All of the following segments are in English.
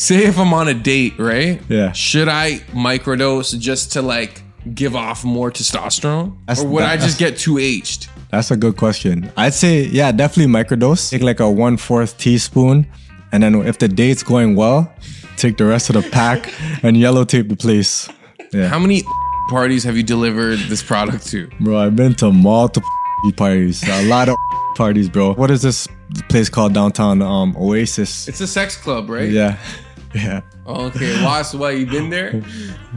say if I'm on a date, right? Yeah. Should I microdose just to like give off more testosterone, That's- or would that- I just get too aged? That's a good question. I'd say, yeah, definitely microdose. Take like a one fourth teaspoon. And then if the date's going well, take the rest of the pack and yellow tape the place. Yeah. How many parties have you delivered this product to? Bro, I've been to multiple parties. A lot of parties, bro. What is this place called downtown? Um, Oasis. It's a sex club, right? Yeah. Yeah. Okay, Was, what you been there?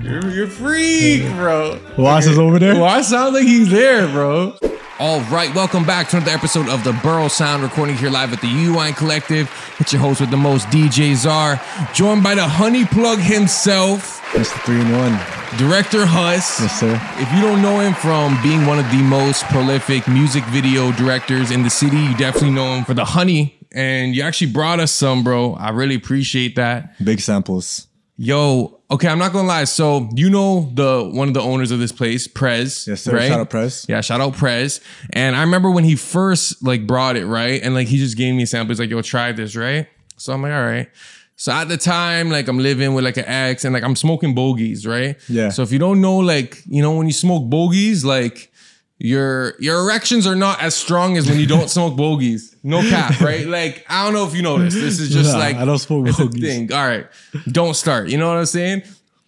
You're, you're freak, bro. Was is over there? Why sounds like he's there, bro? All right, welcome back to another episode of the Borough Sound recording here live at the U-Wine Collective. It's your host with the most, DJ Zar, joined by the honey plug himself, Mr. Three in One. Director Huss. Yes, sir. If you don't know him from being one of the most prolific music video directors in the city, you definitely know him for the honey. And you actually brought us some, bro. I really appreciate that. Big samples. Yo, okay, I'm not gonna lie. So you know the one of the owners of this place, Prez. Yes, sir. Right? Shout out Prez. Yeah, shout out Prez. And I remember when he first like brought it, right? And like he just gave me a sample. He's like, yo, try this, right? So I'm like, all right. So at the time, like I'm living with like an ex and like I'm smoking bogeys, right? Yeah. So if you don't know, like, you know, when you smoke bogeys, like your your erections are not as strong as when you don't smoke bogeys. No cap, right? Like, I don't know if you know this. This is just Nah, like I don't smoke it's a thing. All right. Don't start. You know what I'm saying?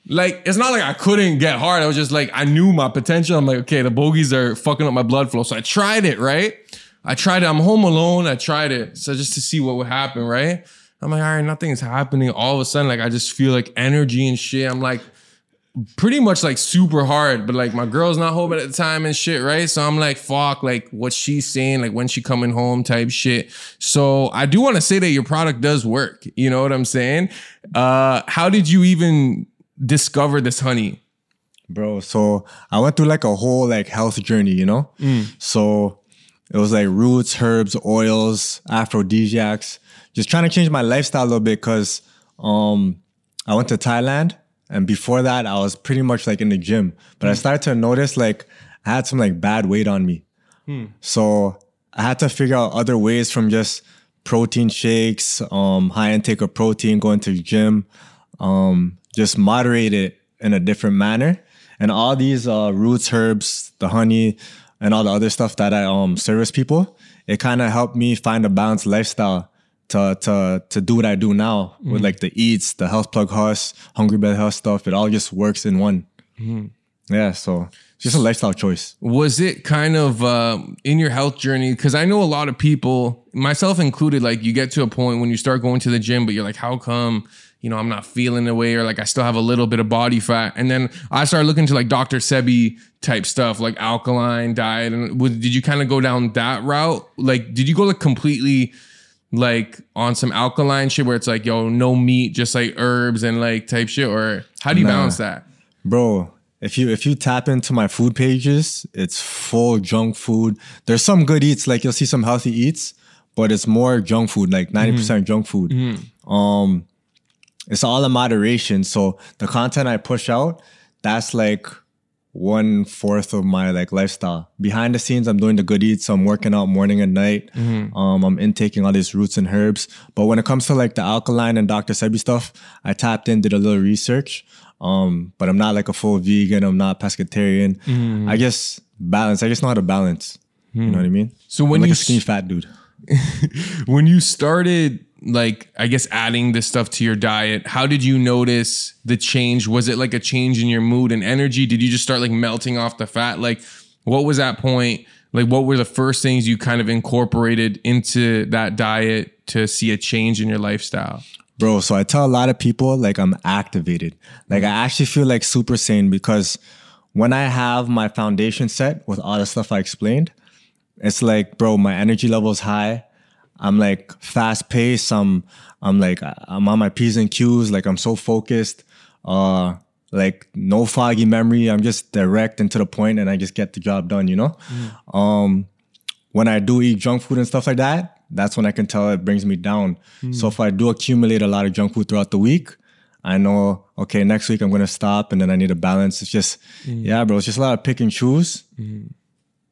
Like, it's not like I couldn't get hard. I was just like, I knew my potential. I'm like, okay, the bogeys are fucking up my blood flow. So I tried it, right? I tried it. I'm home alone. I tried it. So just to see what would happen, right? I'm like, all right, nothing's happening. All of a sudden, like, I just feel like energy and shit. I'm like, pretty much like super hard, but like my girl's not home at the time and shit, right? So I'm like, fuck, like what she's saying, like when she coming home type shit. So I do want to say that your product does work. You know what I'm saying? Uh, how did you even discover this honey? Bro, so I went through like a whole like health journey, you know? So it was like roots, herbs, oils, aphrodisiacs, just trying to change my lifestyle a little bit because um I went to Thailand and before that I was pretty much like in the gym. But I started to notice like I had some like bad weight on me. So I had to figure out other ways from just protein shakes, um, high intake of protein, going to the gym, um, just moderate it in a different manner. And all these uh, roots, herbs, the honey, and all the other stuff that I um service people, it kind of helped me find a balanced lifestyle to to to do what I do now with like the eats, the health plug huss, hungry bed health stuff. It all just works in one. Yeah, so it's just a lifestyle choice. was it kind of uh, in your health journey because i know a lot of people myself included like you get to a point when you start going to the gym but you're like how come you know i'm not feeling the way or like i still have a little bit of body fat and then i started looking to like dr sebi type stuff like alkaline diet and did you kind of go down that route like did you go like completely like on some alkaline shit where it's like yo no meat just like herbs and like type shit or how do you Nah. balance that Bro, if you if you tap into my food pages, it's full junk food. There's some good eats, like you'll see some healthy eats, but it's more junk food, like 90% junk food. Um it's all in moderation. So the content I push out, that's like one fourth of my like lifestyle. Behind the scenes, I'm doing the good eats. So I'm working out morning and night. Um, I'm intaking all these roots and herbs. But when it comes to like the alkaline and Dr. Sebi stuff, I tapped in, did a little research. Um, but I'm not like a full vegan. I'm not pescatarian. I guess balance. I just know how to balance. You know what I mean? So I'm when like you a skinny fat dude. when you started like i guess adding this stuff to your diet? How did you notice the change? Was it like a change in your mood and energy? Did you just start like melting off the fat? Like what was that point? Like what were the first things you kind of incorporated into that diet to see a change in your lifestyle? Bro, so I tell a lot of people like I'm activated. Like I actually feel like super sane because when I have my foundation set with all the stuff I explained, it's like, bro, my energy level is high. I'm like fast paced. I'm I'm like I'm on my P's and Q's. Like I'm so focused. Uh like no foggy memory. I'm just direct and to the point and I just get the job done, you know? Um when I do eat junk food and stuff like that, that's when I can tell it brings me down. So if I do accumulate a lot of junk food throughout the week, I know, okay, next week I'm gonna stop and then I need a balance. It's just, yeah, bro, it's just a lot of pick and choose.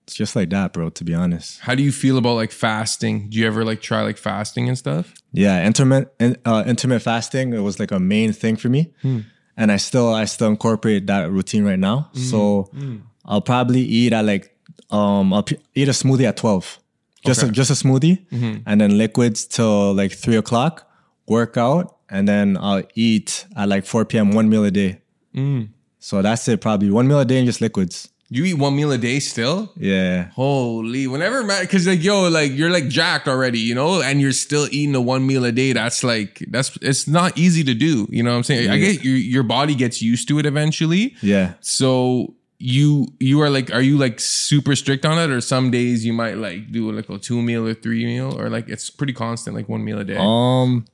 It's just like that, bro. To be honest. How do you feel about like fasting? Do you ever like try like fasting and stuff? Yeah, intermittent uh, intermittent fasting. It was like a main thing for me, hmm. and I still I still incorporate that routine right now. Hmm. So hmm. I'll probably eat at like um I'll eat a smoothie at twelve, just a, just a smoothie, mm-hmm. and then liquids till like three o'clock. Work out, and then I'll eat at like four p.m. One meal a day. So that's it. Probably one meal a day and just liquids. You eat one meal a day still? Yeah. Holy, whenever because like yo, like you're like jacked already, you know, and you're still eating a one meal a day. That's like that's it's not easy to do. You know what I'm saying? I get your your body gets used to it eventually. Yeah. So you you are like, are you like super strict on it, or some days you might like do like a two meal or three meal, or like it's pretty constant, like one meal a day. Um,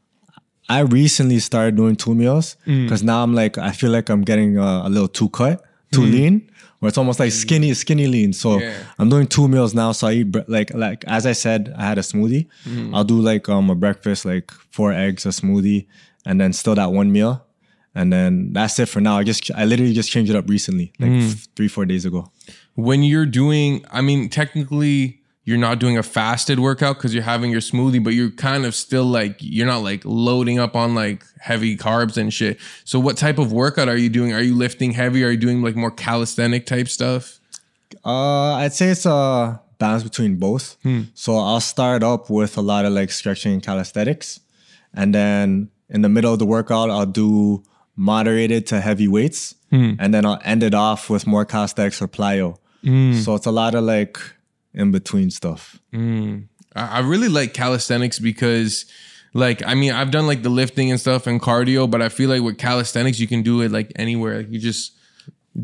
I recently started doing two meals Mm. because now I'm like I feel like I'm getting uh, a little too cut, too Mm. lean, where it's almost like skinny, skinny lean. So Yeah. I'm doing two meals now. So I eat bre- like like as I said, I had a smoothie. Mm-hmm. I'll do like um a breakfast, like four eggs, a smoothie, and then still that one meal. And then that's it for now. I just I literally just changed it up recently, like Mm. f- three four days ago. when you're doing i mean technically you're not doing a fasted workout because you're having your smoothie but you're kind of still like you're not like loading up on like heavy carbs and shit. So what type of workout are you doing? Are you lifting heavy? Are you doing like more calisthenic type stuff? Uh, I'd say it's a balance between both. Hmm. So I'll start up with a lot of like stretching and calisthenics, and then in the middle of the workout, I'll do moderated to heavy weights, hmm. and then I'll end it off with more calisthenics or plyo. Hmm. So it's a lot of like in between stuff. Mm. I, I really like calisthenics because like I mean I've done like the lifting and stuff and cardio but I feel like with calisthenics you can do it like anywhere. Like you just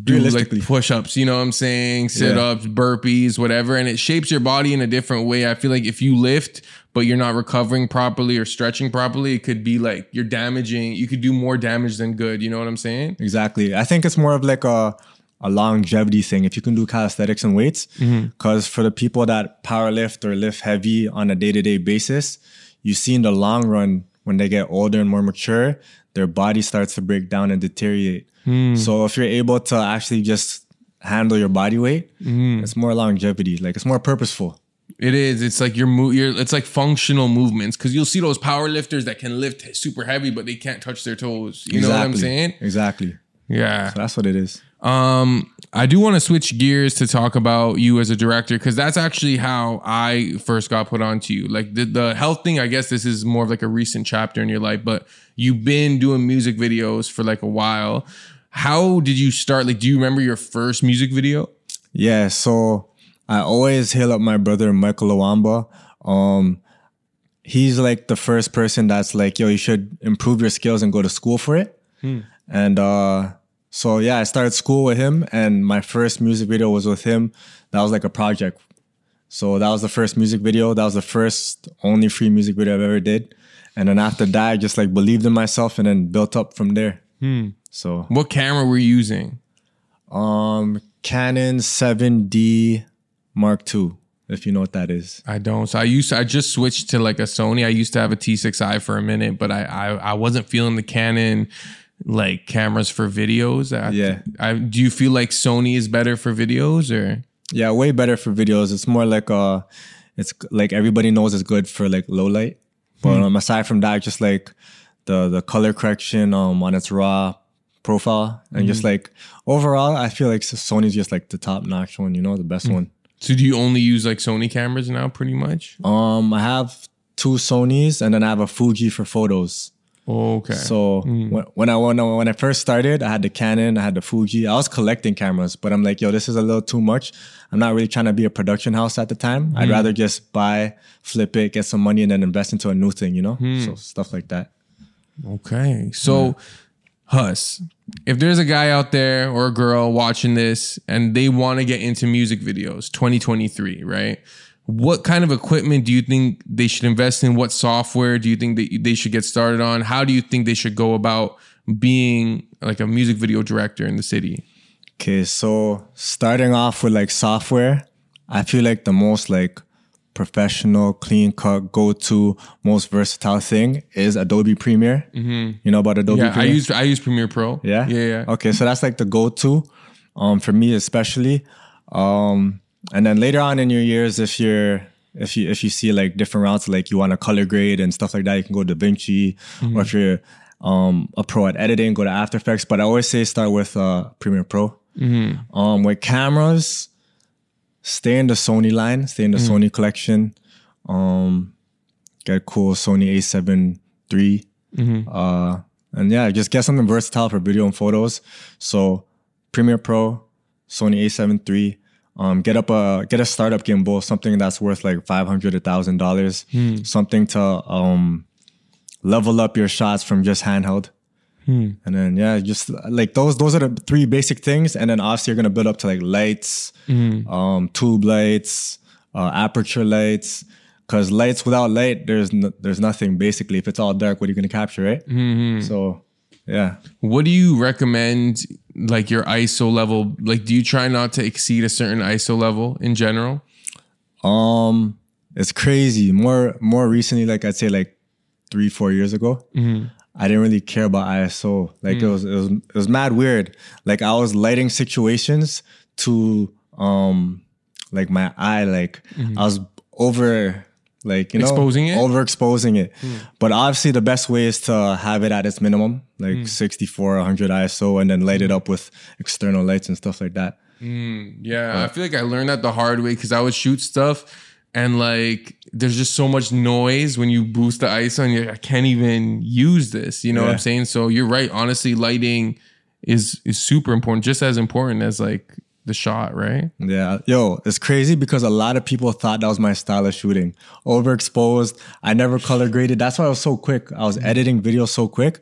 do like push-ups you know what I'm saying? Sit-ups burpees whatever and it shapes your body in a different way. I feel like if you lift but you're not recovering properly or stretching properly it could be like you're damaging you could do more damage than good you know what I'm saying? Exactly. I think it's more of like a a longevity thing. If you can do calisthenics and weights, mm-hmm. because for the people that power lift or lift heavy on a day to day basis, you see in the long run when they get older and more mature, their body starts to break down and deteriorate. Mm. So if you're able to actually just handle your body weight, mm-hmm. it's more longevity. Like it's more purposeful. It is. It's like your move. Your it's like functional movements because you'll see those power lifters that can lift super heavy, but they can't touch their toes. You know what I'm saying? Exactly. Yeah. That's what it is. Um, I do want to switch gears to talk about you as a director because that's actually how I first got put onto you. Like the, the health thing, I guess this is more of like a recent chapter in your life, but you've been doing music videos for like a while. How did you start? Like, do you remember your first music video? Yeah, so I always hail up my brother Michael Lawamba. Um, he's like the first person that's like, yo, you should improve your skills and go to school for it. And uh, so yeah, I started school with him, and my first music video was with him. That was like a project. So that was the first music video. That was the first only free music video I've ever did. And then after that, I just like believed in myself and then built up from there. So What camera were you using? um, Canon 7D Mark II, if you know what that is. I don't. So I used to, I just switched to like a Sony. I used to have a T6i for a minute, but I I, I wasn't feeling the Canon like cameras for videos. I, Yeah. I do you feel like Sony is better for videos or Yeah, way better for videos. It's more like uh, it's like everybody knows it's good for like low light. But um, aside from that, just like the the color correction um on its raw profile and just like overall, I feel like Sony's just like the top notch one. You know, the best one. so do you only use like Sony cameras now pretty much? Um, I have two Sony's and then I have a Fuji for photos. Okay. So mm. when, when I when I when I first started, I had the Canon, I had the Fuji. I was collecting cameras, but I'm like, yo, this is a little too much. I'm not really trying to be a production house at the time. I'd mm. rather just buy, flip it, get some money, and then invest into a new thing, you know? Mm. So stuff like that. Okay. So, Huss, if there's a guy out there or a girl watching this and they want to get into music videos 2023, right? What kind of equipment do you think they should invest in? What software do you think that they should get started on? How do you think they should go about being like a music video director in the city? Okay, so starting off with like software, I feel like the most like professional, clean cut, go to, most versatile thing is Adobe Premiere. You know about Adobe Yeah, I use I use Premiere Pro. Yeah. Yeah, yeah. Okay, so that's like the go-to, um, for me especially. Um, and then later on in your years, if you're if you if you see like different routes, like you want to color grade and stuff like that, you can go to DaVinci. Or if you're um, a pro at editing, go to After Effects. But I always say start with uh, Premiere Pro. Um, with cameras, stay in the Sony line, stay in the Sony collection. Um, get a cool Sony A7 III. Uh, and yeah, just get something versatile for video and photos. So Premiere Pro, Sony A7 III. Um, get up a get a startup gimbal, something that's worth like five hundred, a thousand dollars, something to um, level up your shots from just handheld. And then yeah, just like those those are the three basic things. And then obviously you're gonna build up to like lights, um, tube lights, uh, aperture lights. Cause lights without light, there's no, there's nothing basically. If it's all dark, what are you gonna capture, right? So yeah. What do you recommend, like your ISO level? Like, do you try not to exceed a certain ISO level in general? Um, it's crazy. More more recently, like I'd say like three, four years ago, I didn't really care about ISO. Like it was it was it was mad weird. Like I was lighting situations to um like my eye, like I was over like you know Exposing it? overexposing it. Hmm. But obviously the best way is to have it at its minimum, like hmm. 64, 100 ISO, and then light it hmm. up with external lights and stuff like that. Yeah, I feel like I learned that the hard way because I would shoot stuff and like there's just so much noise when you boost the ISO and you're I can't even use this. You know what I'm saying? So you're right. Honestly, lighting is is super important, just as important as like the shot, right? Yeah, yo, it's crazy because a lot of people thought that was my style of shooting. Overexposed. I never color graded. That's why I was so quick. I was editing videos so quick.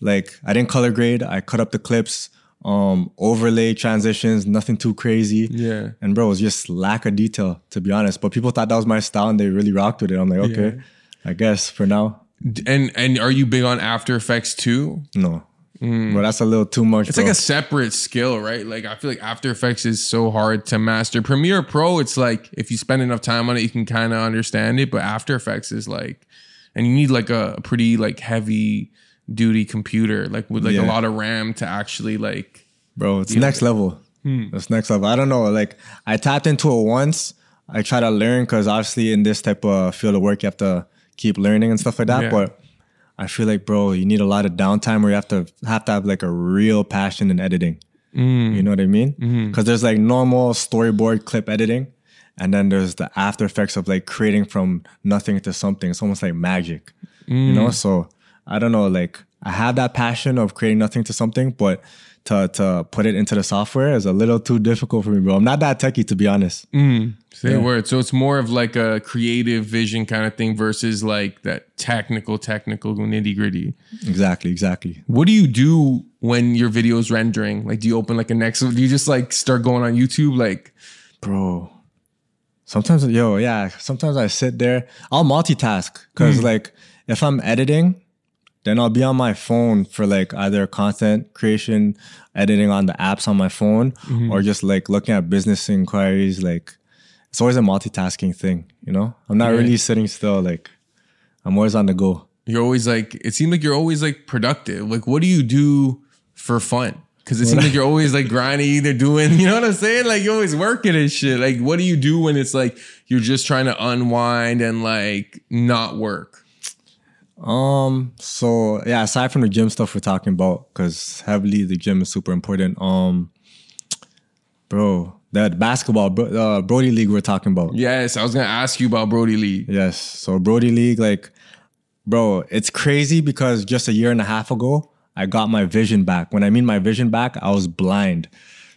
Like I didn't color grade. I cut up the clips, um, overlay transitions, nothing too crazy. Yeah. And bro, it was just lack of detail, to be honest. But people thought that was my style and they really rocked with it. I'm like, okay, I guess for now, And and are you big on After Effects too? no. But that's a little too much. Mm. It's bro. like a separate skill, right? Like I feel like After Effects is so hard to master. Premiere Pro, it's like if you spend enough time on it, you can kind of understand it. But After Effects is like, and you need like a pretty like heavy duty computer, like with like a lot of RAM to actually like. bro. It's next level. It's next level. I don't know. Like I tapped into it once. I try to learn because obviously in this type of field of work, you have to keep learning and stuff like that. Yeah. But I feel like, bro, you need a lot of downtime where you have to have to have like a real passion in editing. Mm. You know what I mean? Mm-hmm. Because there's like normal storyboard clip editing, and then there's the after effects of like creating from nothing to something. It's almost like magic. You know? Mm. So I don't know. Like I have that passion of creating nothing to something, but to to put it into the software is a little too difficult for me, bro. I'm not that techie to be honest. Mm, say word. So it's more of like a creative vision kind of thing versus like that technical, technical nitty gritty. Exactly, exactly. What do you do when your video is rendering? Like, do you open like a next? Do you just like start going on YouTube? Like, bro. Sometimes, yo, yeah. Sometimes I sit there. I'll multitask because, mm. like, if I'm editing, then I'll be on my phone for like either content creation, editing on the apps on my phone, mm-hmm. or just like looking at business inquiries. Like, it's always a multitasking thing, you know. I'm not really sitting still. Like, I'm always on the go. you're always like, it seems like you're always like productive. Like, what do you do for fun? Because it seems like you're always like grinding, either doing, you know what I'm saying? Like, you're always working and shit. Like, what do you do when it's like you're just trying to unwind and like not work? Um. So yeah, aside from the gym stuff we're talking about, because heavily the gym is super important. Um, bro, that basketball, bro, uh, Brodie League we're talking about. Yes, I was gonna ask you about Brodie League. Yes. So Brodie League, like, bro, it's crazy because just a year and a half ago, I got my vision back. When I mean my vision back, I was blind.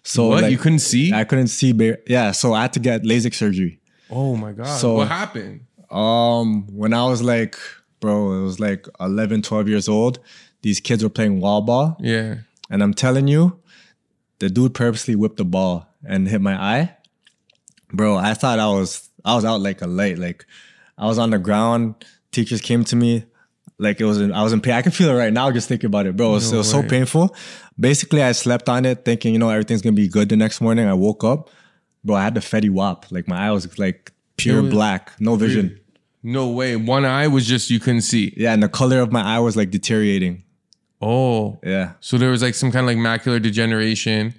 So What like, you couldn't see? I couldn't see. Yeah. So I had to get LASIK surgery. oh my god! So- what happened? Um, when I was like, bro, it was like 11, 12 years old. These kids were playing wall ball. Yeah. And I'm telling you, the dude purposely whipped the ball and hit my eye. Bro, I thought I was I was out like a light. Like I was on the ground. Teachers came to me. Like it was in, I was in pain. I can feel it right now just thinking about it, bro. It was, No it was so painful. Basically, I slept on it thinking, you know, everything's gonna be good the next morning. I woke up, bro. I had the Fetty Wap. Like my eye was like pure was- black, no vision. No way. One eye was just you couldn't see. Yeah, and the color of my eye was like deteriorating. Oh. Yeah. So there was like some kind of like macular degeneration.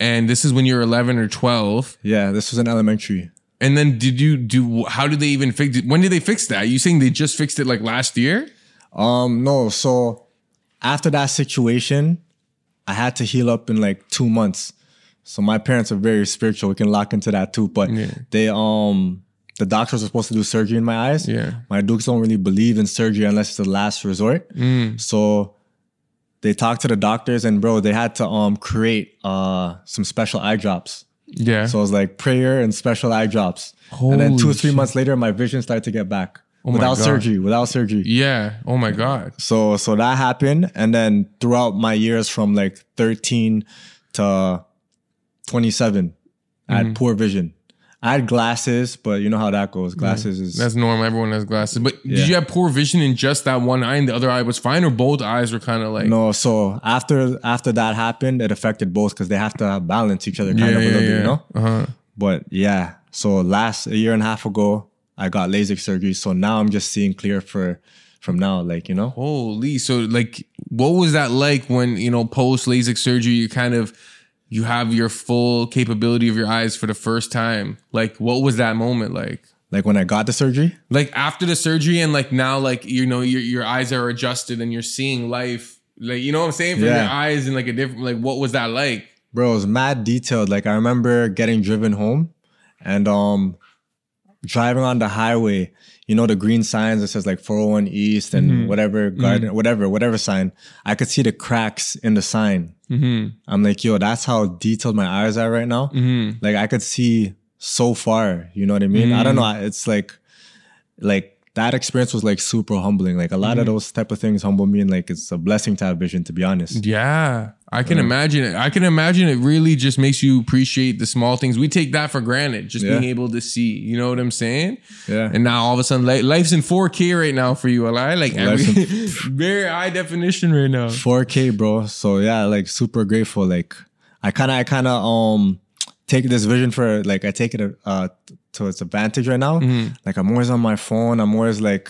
and this is when you're 11 or 12. Yeah, this was in elementary. And then did you do? How did they even fix it? When did they fix that? you saying they just fixed it like last year? Um, no. So after that situation, I had to heal up in like two months. So my parents are very spiritual. We can lock into that too. But Yeah. they um the doctors were supposed to do surgery in my eyes. Yeah. My dukes don't really believe in surgery unless it's the last resort. Mm. So they talked to the doctors and bro, they had to um create uh some special eye drops. Yeah. So it was like prayer and special eye drops. and then two or three shit. months later, my vision started to get back. my without surgery, without surgery. yeah. Oh my god. So so that happened, and then throughout my years from like 13 to 27, I Mm-hmm. had poor vision. I had glasses, but you know how that goes. Glasses is That's normal. Everyone has glasses. But Yeah. did you have poor vision in just that one eye and the other eye was fine, or both eyes were kind of like no. So after after that happened, it affected both because they have to balance each other kind of a little bit, yeah. you know. Uh-huh. But yeah, so last a year and a half ago, I got LASIK surgery. So now I'm just seeing clear for from now, like you know. Holy. So like what was that like when, you know, post LASIK surgery you kind of you have your full capability of your eyes for the first time? Like what was that moment like? Like when I got the surgery, Like after the surgery and like now like you know your your eyes are adjusted and you're seeing life like you know what I'm saying from Yeah. your eyes and like a different like what was that like? bro, it was mad detailed. Like I remember getting driven home and um driving on the highway, you know, the green signs that says like 401 East and mm-hmm. whatever mm-hmm. garden, whatever, whatever sign. I could see the cracks in the sign. Mm-hmm. I'm like, yo, that's how detailed my eyes are right now. Like I could see so far, you know what I mean? I don't know. It's like, like that experience was like super humbling. Like a lot of those type of things humble me and like it's a blessing to have vision, to be honest. Yeah, I can imagine it. I can imagine it really just makes you appreciate the small things. We take that for granted, just Yeah. being able to see. You know what I'm saying? Yeah. And now all of a sudden, li- life's in 4K right now for you, Eli. Like every, Life's very high definition right now. 4K, bro. So yeah, like super grateful. Like I kind of, I kind of um take this vision for like I take it uh to its advantage right now. Like I'm always on my phone. I'm always like,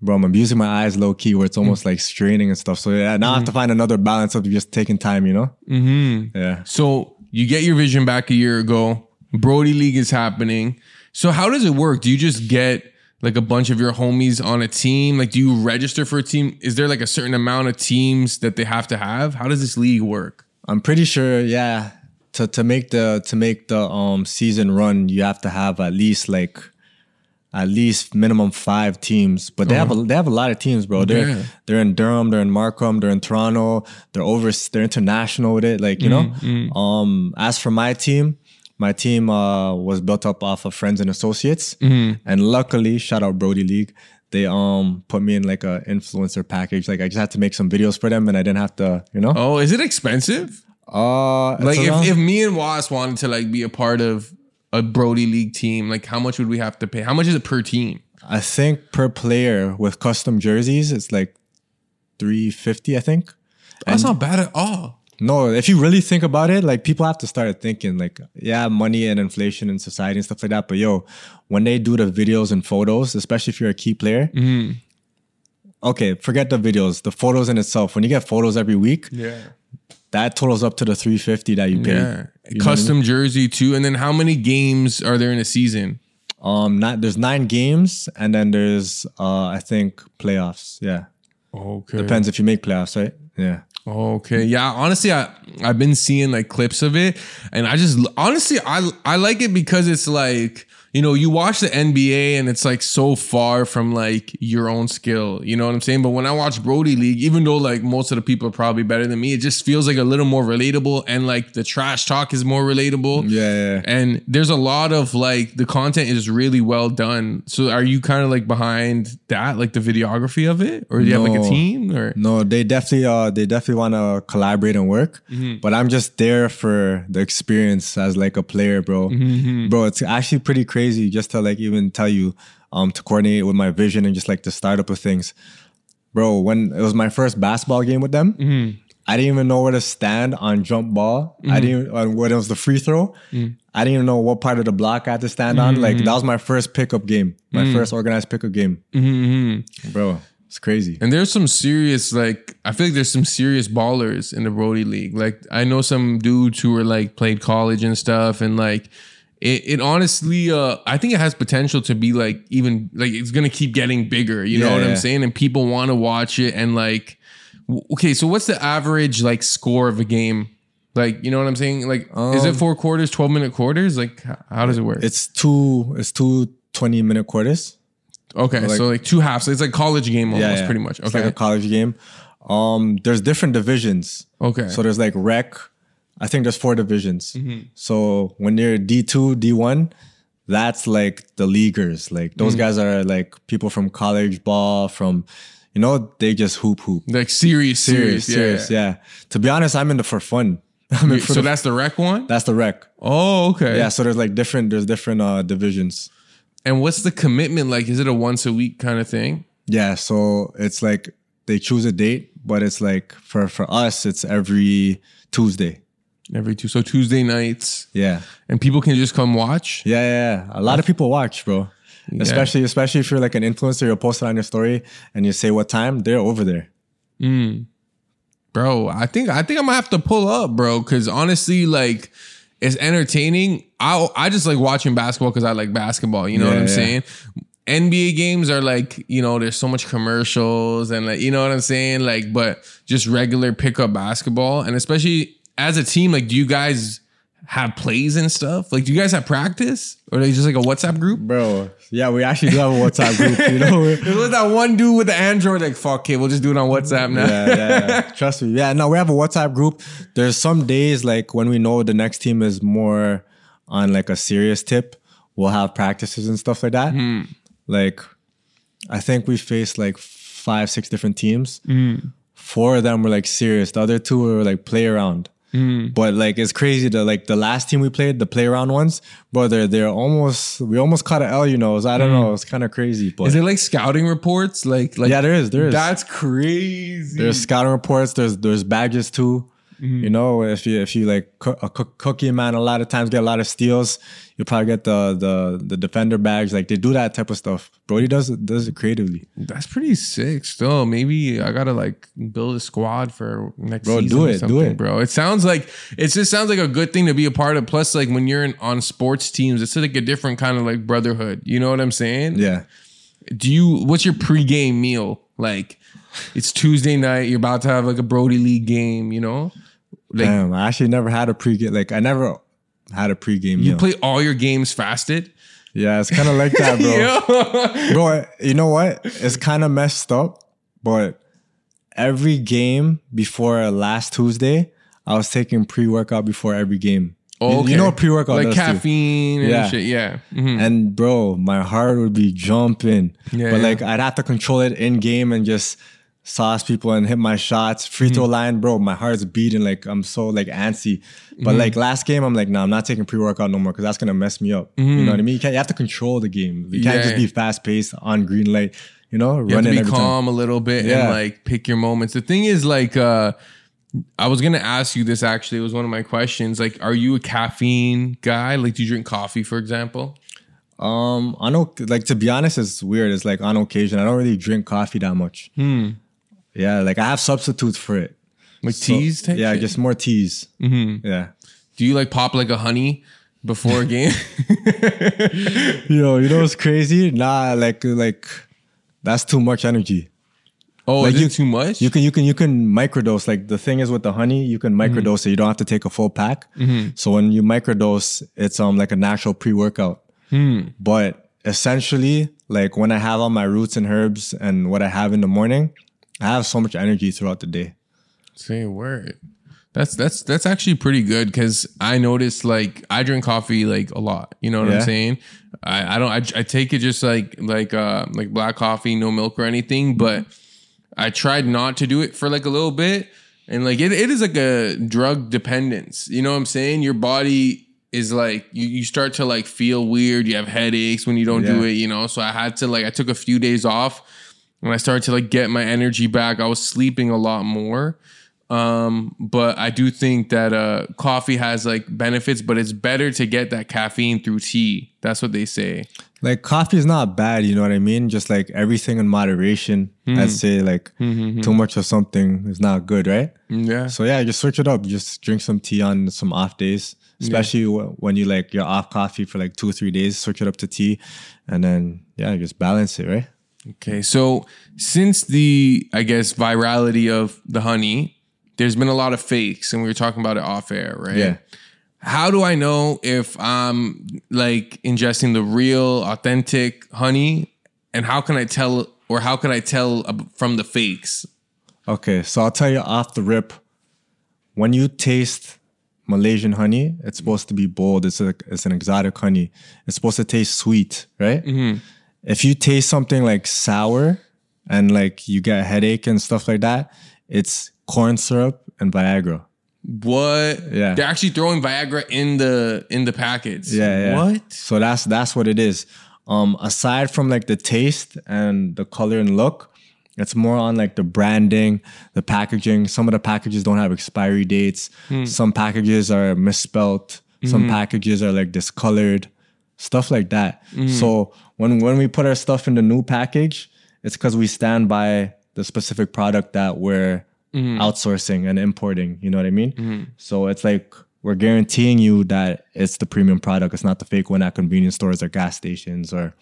bro, I'm abusing my eyes low key where it's almost like straining and stuff. So yeah, now I have to find another balance of just taking time. You know? Mm-hmm. Yeah. So you get your vision back a year ago. Brodie League is happening. So how does it work? Do you just get like a bunch of your homies on a team? Like, do you register for a team? Is there like a certain amount of teams that they have to have? How does this league work? I'm pretty sure, yeah. To to make the to make the um season run, you have to have at least like at least minimum five teams. But they have a they have a lot of teams, bro. They're Yeah. they're in Durham, they're in Markham, they're in Toronto, they're over they're international with it. Like, you know? Um as for my team, my team uh was built up off of friends and associates. And luckily, shout out Brodie League. They um put me in like a influencer package. Like I just had to make some videos for them and I didn't have to, you know? Oh, is it expensive? Uh, Like if, if me and Was wanted to like be a part of a Brodie League team, like how much would we have to pay? How much is it per team? I think per player with custom jerseys, it's like three fifty. I think. That's not bad at all. No, if you really think about it, like people have to start thinking, like, yeah, money and inflation and society and stuff like that. But yo, when they do the videos and photos, especially if you're a key player, okay, forget the videos, the photos in itself. When you get photos every week, Yeah. That totals up to the three fifty that you pay. Yeah. You what I mean? Custom jersey too. And then how many games are there in a season? Um, not there's nine games, and then there's uh, I think playoffs. Yeah, Okay. depends if you make playoffs, right? Yeah. Okay. Yeah. Honestly, I I've been seeing like clips of it, and I just honestly I I like it because it's like you know you watch the NBA and it's like so far from like your own skill. You know what I'm saying? But when I watch Brodie League, even though like most of the people are probably better than me, it just feels like a little more relatable, and like the trash talk is more relatable. Yeah, yeah. And there's a lot of like the content is really well done. So are you kind of like behind that, like the videography of it, or do you have like a team? Or No, they definitely uh they definitely want to collaborate and work. Mm-hmm. But I'm just there for the experience as like a player, bro. Mm-hmm, mm-hmm. Bro, it's actually pretty crazy just to like even tell you um to coordinate with my vision and just like the startup of things. Bro, when it was my first basketball game with them, mm-hmm. I didn't even know where to stand on jump ball. I mm-hmm. didn't on when it was the free throw. Mm. I didn't even know what part of the block I had to stand on. Like mm-hmm. that was my first pickup game, my mm. first organized pickup game, bro. It's crazy. And there's some serious, like, I feel like there's some serious ballers in the Brodie League. Like, I know some dudes who are like played college and stuff, and like, it, it honestly, uh, I think it has potential to be like even like it's gonna keep getting bigger. You know what yeah. I'm saying? And people want to watch it. And like, okay, so what's the average like score of a game? Like, you know what I'm saying? Like, is it Um, four quarters, 12 minute quarters? Like, how does it work? It's two. It's two 20 minute quarters. okay, so like two halves. It's like college game almost, Yeah, yeah. pretty much. It's Okay, like a college game. Um, there's different divisions. okay. So there's like rec. I think there's four divisions. Mm-hmm. So when you're D2, D1, that's like the leaguers. Like those guys are like people from college ball, from you know, they just hoop hoop. like serious, serious, Serious, serious, yeah. yeah. To be honest, I'm in the for fun. I'm in for So the, that's the rec one. that's the rec. Oh, okay. Yeah, so there's like different there's different uh divisions. And what's the commitment like? Is it a once a week kind of thing? Yeah, so it's like they choose a date, but it's like for for us it's every Tuesday. Every two, so Tuesday nights, Yeah. and people can just come watch. Yeah, yeah, yeah. A lot of people watch, bro. Especially, especially if you're like an influencer, you'll post it on your story and you say what time, they're over there. Mm. bro. I think I think I'm gonna have to pull up, bro, because honestly, like it's entertaining. I I just like watching basketball because I like basketball. You know what I'm yeah. saying? NBA games are like you know there's so much commercials and like you know what I'm saying like but just regular pickup basketball and especially as a team like do you guys have plays and stuff like do you guys have practice or are they just like a WhatsApp group? Bro, yeah, we actually do have a WhatsApp group, you know? There was that one dude with the Android like fuck okay we'll just do it on WhatsApp now. yeah, yeah, yeah. Trust me. Yeah, no, we have a WhatsApp group. There's some days like when we know the next team is more on like a serious tip, we'll have practices and stuff like that. Hmm. Like, I think we faced like five, six different teams. Hmm. Four of them were like serious. The other two were like play around. Mm. But like it's crazy that like the last team we played, the play around ones, brother, they're almost we almost caught an L, you know. So I don't mm. know. It's kind of crazy. But Is it like scouting reports like like yeah, there is, there is. That's crazy. There's scouting reports. There's there's badges too. Mm-hmm. You know, if you if you like cook, a cookie man, a lot of times get a lot of steals. You probably get the the the defender bags. Like they do that type of stuff. Brodie does it does it creatively. That's pretty sick. Still, maybe I gotta like build a squad for next Bro, season. do it, do it. bro. It sounds like it just sounds like a good thing to be a part of. Plus, like when you're in, on sports teams, it's like a different kind of like brotherhood. You know what I'm saying? Yeah. Do you? What's your pregame meal like? It's Tuesday night. You're about to have like a Brodie League game. You know, like Damn, I actually never had a pregame. Like I never had a pregame you meal. play all your games fasted. yeah, it's kind of like that, bro. Yeah. bro, you know what? It's kind of messed up, but every game before last Tuesday, I was taking pre workout before every game. You- Oh, okay. You know what pre workout like does too. caffeine and Yeah. shit. Yeah. Mhm. And bro, my heart would be jumping. Yeah, but yeah. like I'd have to control it in game and just sauce people and hit my shots. Free Mm-hmm. throw line, bro, my heart's beating. Like I'm so like antsy. But Mm-hmm. like last game, I'm like, nah, I'm not taking pre workout no more because that's gonna mess me up. You know what I mean? You can't. You have to control the game. You can't Mm-hmm. Yeah. just be fast paced on green light. You know, You have to running be calm a little bit and like pick your moments. The thing is, like, uh, I was gonna ask you this actually. It was one of my questions. Like, are you a caffeine guy? Like, do you drink coffee, for example? Um, on o- like to be honest, it's weird. It's like on occasion, I don't really drink coffee that much. Hmm. Yeah, like I have substitutes for it. Like So- teas? Type yeah, shit? just more teas. Mm-hmm. Yeah. Do you like pop like a honey before a game? Yo, you know what's crazy? Nah, like like that's too much energy. oh, Like you- too much? You can you can you can microdose. Like the thing is with the honey, you can microdose it. You don't have to take a full pack. So when you microdose, it's um like a natural pre workout. But essentially, like when I have all my roots and herbs and what I have in the morning, I have so much energy throughout the day. Say a word. That's that's that's actually pretty good because I noticed like I drink coffee like a lot. You know what I'm saying? I, I don't I, I take it just like like uh like black coffee, no milk or anything. But I tried not to do it for like a little bit, and like it, it is like a drug dependence. You know what I'm saying? Your body is like you you start to like feel weird. You have headaches when you don't do it. You know, so I had to like I took a few days off when I started to like get my energy back, I was sleeping a lot more. Um, but I do think that uh, coffee has like benefits, but it's better to get that caffeine through tea. That's what they say. Like coffee is not bad, you know what I mean? Just like everything in moderation. Hmm. I'd say like hmm, hmm, too much of something is not good, right? Mm, yeah. So yeah, just switch it up. Just drink some tea on some off days, especially wh- when you like you're off coffee for like two or three days. Switch it up to tea, and then yeah, just balance it, right? Okay, so since the I guess virality of the honey, there's been a lot of fakes, and we were talking about it off air, right? Yeah. How do I know if I'm like ingesting the real, authentic honey, and how can I tell, or how can I tell from the fakes? Okay, so I'll tell you off the rip. When you taste Malaysian honey, it's supposed to be bold. It's a, it's an exotic honey. It's supposed to taste sweet, right? Mm-hmm. If you taste something like sour and like you get a headache and stuff like that, it's corn syrup and Viagra. What? Yeah. they're actually throwing Viagra in the in the packets. Yeah, yeah. What? So that's that's what it is. Um, aside from like the taste and the color and look, it's more on like the branding, the packaging. Some of the packages don't have expiry dates. Hmm. Some packages are misspelt. Some mm-hmm. packages are like discolored, stuff like that. Mm-hmm. So when when we put our stuff in the new package, it's because we stand by the specific product that we're mm-hmm. outsourcing and importing. You know what I mean? Mm-hmm. So it's like we're guaranteeing you that it's the premium product. It's not the fake one at convenience stores or gas stations or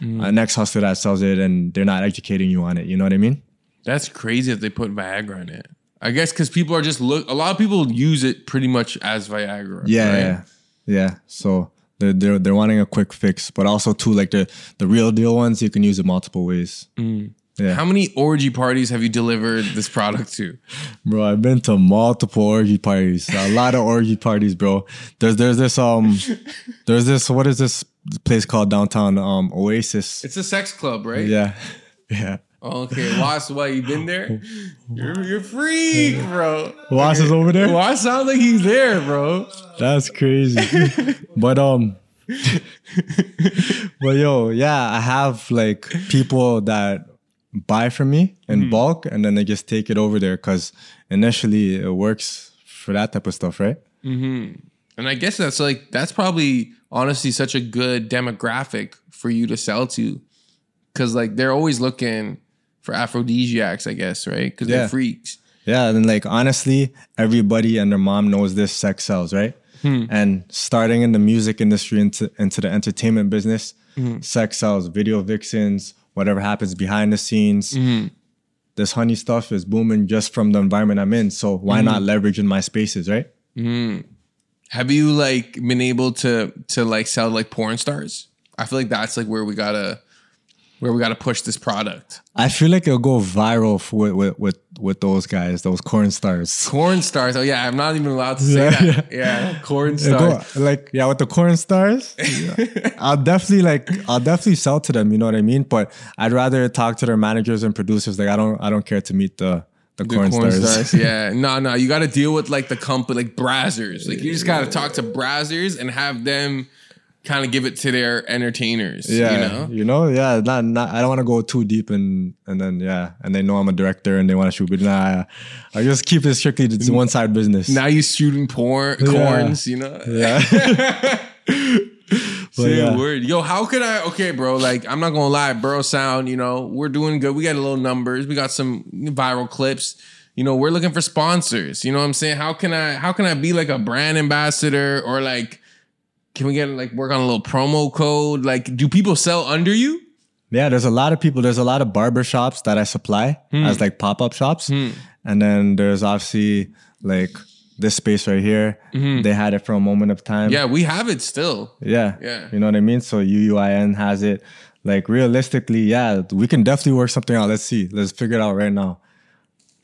mm-hmm. an ex hustler that sells it and they're not educating you on it. You know what I mean? That's crazy if they put Viagra in it. I guess because people are just look. A lot of people use it pretty much as Viagra. Yeah, right? yeah, yeah. So they're, they're they're wanting a quick fix, but also too like the the real deal ones you can use it multiple ways. Yeah, How many orgy parties have you delivered this product to? bro, I've been to multiple orgy parties, a lot of orgy parties, bro. There's there's this um there's this what is this place called downtown um Oasis? It's a sex club, right? Yeah, yeah. Okay, Was, what you been there? You're you're freak, bro. Was is over there. Was sounds like he's there, bro. That's crazy. but um but yo, yeah, I have like people that buy from me in bulk and then they just take it over there because initially it works for that type of stuff, right? Mm-hmm. And I guess that's like that's probably honestly such a good demographic for you to sell to, because like they're always looking for aphrodisiacs, I guess, right? Because Yeah. they're freaks. Yeah, and like honestly, everybody and their mom knows this sex sells, right? Hmm. And starting in the music industry into into the entertainment business, hmm. sex sells, video vixens, whatever happens behind the scenes. Hmm. This honey stuff is booming just from the environment I'm in. So why not leverage in my spaces, right? Have you like been able to to like sell like porn stars? I feel like that's like where we gotta where we gotta push this product. I feel like it'll go viral with with with, with those guys, those corn stars. Corn stars. Oh yeah, I'm not even allowed to say Yeah, that. Yeah, corn stars. go- like yeah, with the corn stars, I'll definitely like I'll definitely sell to them. You know what I mean? But I'd rather talk to their managers and producers. Like I don't I don't care to meet the the, The corn, stars. yeah. No, no. You got to deal with like the company, like Brazzers. Like you just got to talk to Brazzers and have them kind of give it to their entertainers. Yeah, You know? yeah. Not, not. I don't want to go too deep, and and then yeah, and they know I'm a director and they want to shoot, but nah, I just keep it strictly to one side business. Now you shooting porn, Yeah. corns, you know? yeah, Say yeah. a word. Yo, how could I? Okay, bro. Like, I'm not gonna lie, Borough Sound. You know, we're doing good. We got a little numbers. We got some viral clips. You know, we're looking for sponsors. You know what I'm saying? How can I? How can I be like a brand ambassador or like? Can we get like work on a little promo code? Like, do people sell under you? yeah. There's a lot of people. There's a lot of barber shops that I supply hmm. as like pop up shops, hmm. and then there's obviously like this space right here. Hmm. They had it for a moment of time. Yeah, we have it still. Yeah. Yeah. You know what I mean? So UUIN has it. Like realistically, yeah, we can definitely work something out. Let's see. Let's figure it out right now.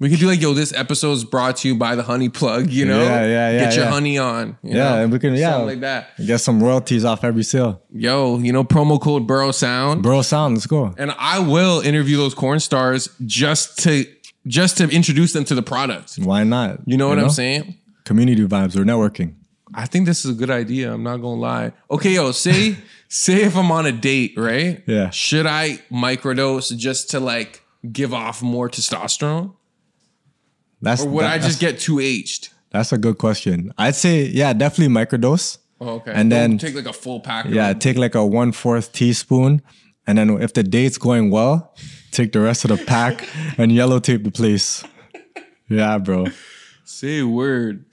We could do like, yo, this episode is brought to you by the Honey Plug. You know, Yeah, yeah, yeah, Get your yeah. honey on. you Yeah, know? and we can- yeah. something like that. Get some royalties off every sale. Yo, you know, promo code Borough Sound. Bro, sound, let's go. and I will interview those corn stars just to just to introduce them to the product. Why not? You know what I'm saying? Community vibes or networking. I think this is a good idea. I'm not gonna lie. Okay, yo, say say if I'm on a date, right? Yeah. Should I microdose just to like give off more testosterone? That's or would that- I just get too aged? That's a good question. I'd say yeah, definitely microdose. Oh, okay. And Don't then- take like a full pack. Yeah, take like a one fourth teaspoon, and then if the date's going well, take the rest of the pack and yellow tape the place. Yeah, bro. say a word.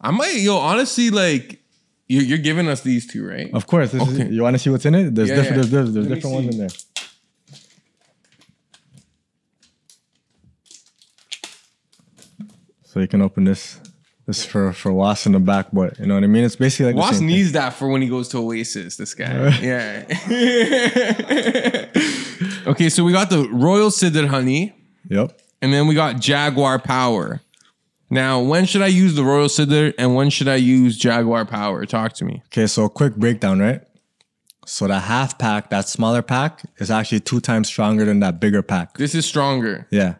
I might, yo, honestly, like you're, you're giving us these two, right? Of course. Okay. is, you want to see what's in it? There's Yeah, different. yeah. There's, there's, there's different ones in there. So you can open this. This for for Was in the back, but you know what I mean. It's basically like Was same thing. needs that for when he goes to Oasis. This guy, yeah. okay, so we got the Royal Sidr honey, Yep. and then we got Jaguar Power. Now, when should I use the Royal Sidr, and when should I use Jaguar Power? Talk to me. Okay, so a quick breakdown, right? So the half pack, that smaller pack, is actually two times stronger than that bigger pack. This is stronger. Yeah.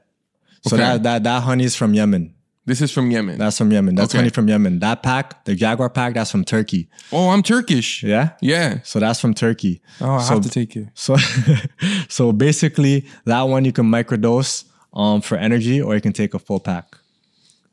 So Okay. that that that honey is from Yemen. This is from Yemen. That's from Yemen. That's Okay. honey from Yemen. That pack, the Jaguar pack, that's from Turkey. oh, I'm Turkish. Yeah. Yeah. So that's from Turkey. Oh, I so, have to take it. So, so basically, that one you can microdose um, for energy, or you can take a full pack.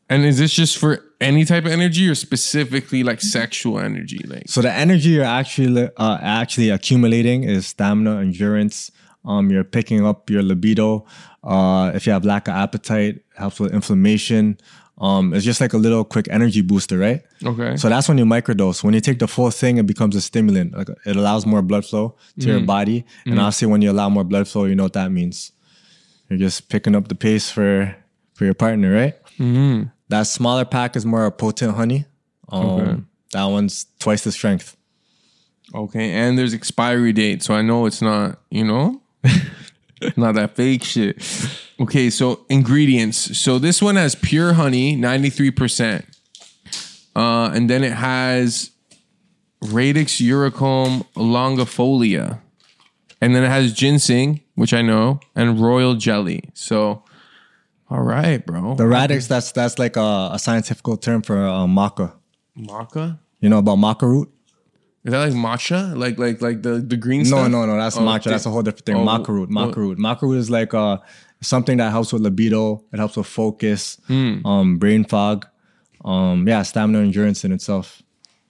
And is this just for any type of energy, or specifically like sexual energy? Like, So the energy you're actually uh, actually accumulating is stamina, endurance. Um, you're picking up your libido. Uh, if you have lack of appetite, helps with inflammation. Um, it's just like a little quick energy booster, right? okay. So that's when you microdose. When you take the full thing, it becomes a stimulant. Like it allows more blood flow to your body. And obviously, when you allow more blood flow, you know what that means. You're just picking up the pace for for your partner, right? That smaller pack is more potent honey. Um, Okay. That one's twice the strength. Okay, and there's expiry date, so I know it's not, you know, not that fake shit. Okay, so ingredients. So this one has pure honey, 93%. Uh, and then it has Radix Eurycoma longifolia. And then it has ginseng, which I know, and royal jelly. So, all right, bro. The radix, that's that's like a, a scientific term for uh, maca. Maca? You know about maca root? Is that like matcha? Like like like the, the green No, stuff? no, no. No. That's Oh, matcha. okay. That's a whole different thing. Oh, maca root. Maca root. Maca root is like uh, something that helps with libido. It helps with focus, Hmm. um, brain fog. Um, yeah, stamina endurance in itself.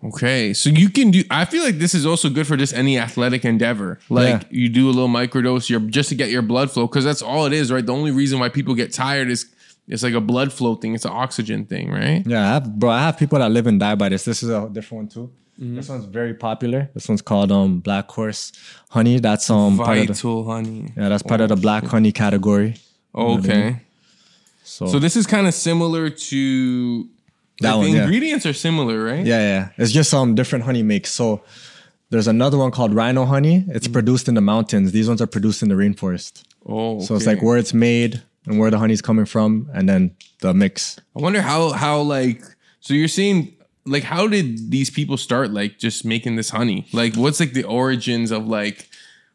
Okay, so you can do. I feel like this is also good for just any athletic endeavor. Like Yeah. you do a little microdose, your just to get your blood flow, because that's all it is, right? The only reason why people get tired is it's like a blood flow thing. It's an oxygen thing, right? Yeah, I have, bro. I have people that live and die by this. This is a different one too. Mm-hmm. This one's very popular. This one's called um Black Horse Honey. That's um part of the, Vital honey. yeah, that's part of the Black Honey category. Okay, So, so this is kind of similar to. That like, one, the yeah. ingredients are similar, right? Yeah, yeah. It's just um different honey makes. So there's another one called Rhino Honey. It's produced in the mountains. These ones are produced in the rainforest. Oh, So it's like where it's made and where the honey's coming from, and then the mix. I wonder how how like so you're saying like how did these people start like just making this honey? Like what's like the origins of like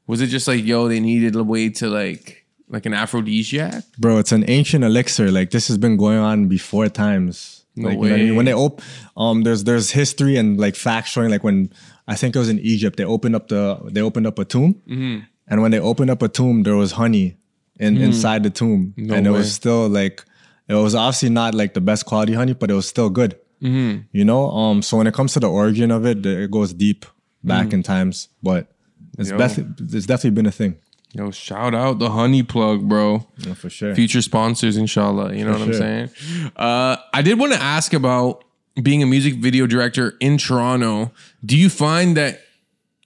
was it just like yo they needed a way to like like an aphrodisiac? Bro, it's an ancient elixir. Like this has been going on before times. No like, you know I mean? way. When they op- um, there's there's history and like facts showing like when I think it was in Egypt, they opened up the they opened up a tomb, Mm-hmm. and when they opened up a tomb, there was honey in inside the tomb, Mm. No and it was still like it was obviously not like the best quality honey, but it was still good. Mm-hmm. You know, um, so when it comes to the origin of it, it goes deep back Mm. in times, but it's best, it's definitely been a thing. Yo, shout out the honey plug, bro. Yeah, for sure. Future sponsors, inshallah. You know what I'm saying? Uh, I did want to ask about being a music video director in Toronto. Do you find that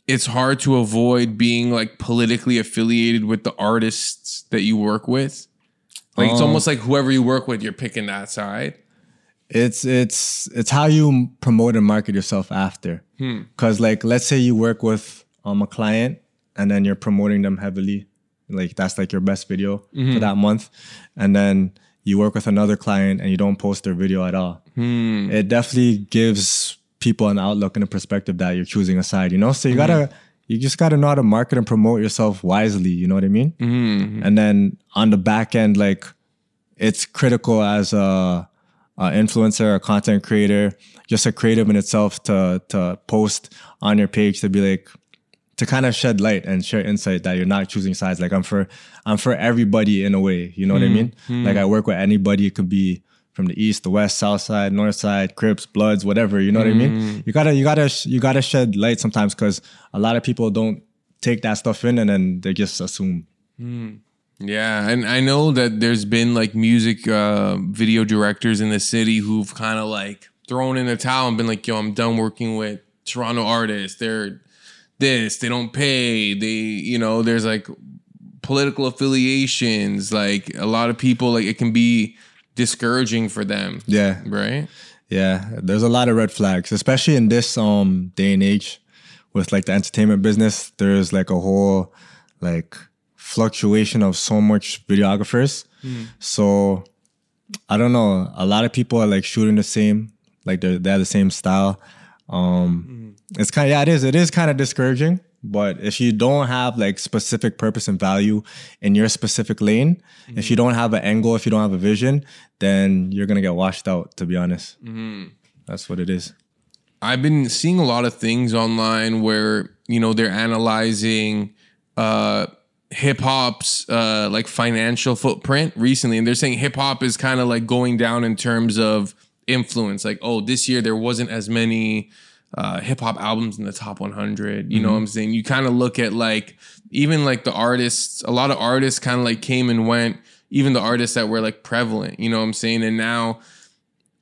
it's hard to avoid being like politically affiliated with the artists that you work with? Like it's Um, almost like whoever you work with, you're picking that side. it's it's it's how you promote and market yourself after because like let's say you work with um a client and then you're promoting them heavily. Like that's like your best video for mm-hmm. that month. And then you work with another client and you don't post their video at all. Hmm. It definitely gives people an outlook and a perspective that you're choosing a side you know? So you gotta mm-hmm. you just gotta know how to market and promote yourself wisely you know what i mean? Mm-hmm. And then on the back end like it's critical as a, a influencer, a content creator, just a creative in itself to to post on your page to be like to kind of shed light and share insight that you're not choosing sides. Like I'm for I'm for everybody in a way. You know what I hmm. mean? Hmm. Like I work with anybody. It could be from the east, the west, south side, north side, Crips, Bloods, whatever. You know what I mean? Hmm. You gotta, you gotta, you gotta shed light sometimes because a lot of people don't take that stuff in and then they just assume. Yeah, and I know that there's been like music uh, video directors in the city who've kind of like thrown in the towel and been like, "Yo, I'm done working with Toronto artists. They're this. They don't pay. They, you know, there's like political affiliations. Like a lot of people, like it can be discouraging for them. Yeah, Right. yeah. There's a lot of red flags, especially in this um day and age with like the entertainment business. There's like a whole like fluctuation of so much videographers. So I don't know. A lot of people are like shooting the same, like they're they have the same style. Um, it's kind of yeah, it is. It is kind of discouraging. But if you don't have like specific purpose and value in your specific lane, if you don't have an angle, if you don't have a vision, then you're gonna get washed out. To be honest, that's what it is. I've been seeing a lot of things online where you know they're analyzing uh, hip hop's uh, like financial footprint recently, and they're saying hip hop is kind of like going down in terms of influence. Like, oh, this year there wasn't as many uh, hip hop albums in the top 100. You know what I'm saying? You kind of look at like even like the artists. A lot of artists kind of like came and went. Even the artists that were like prevalent. You know what I'm saying? And now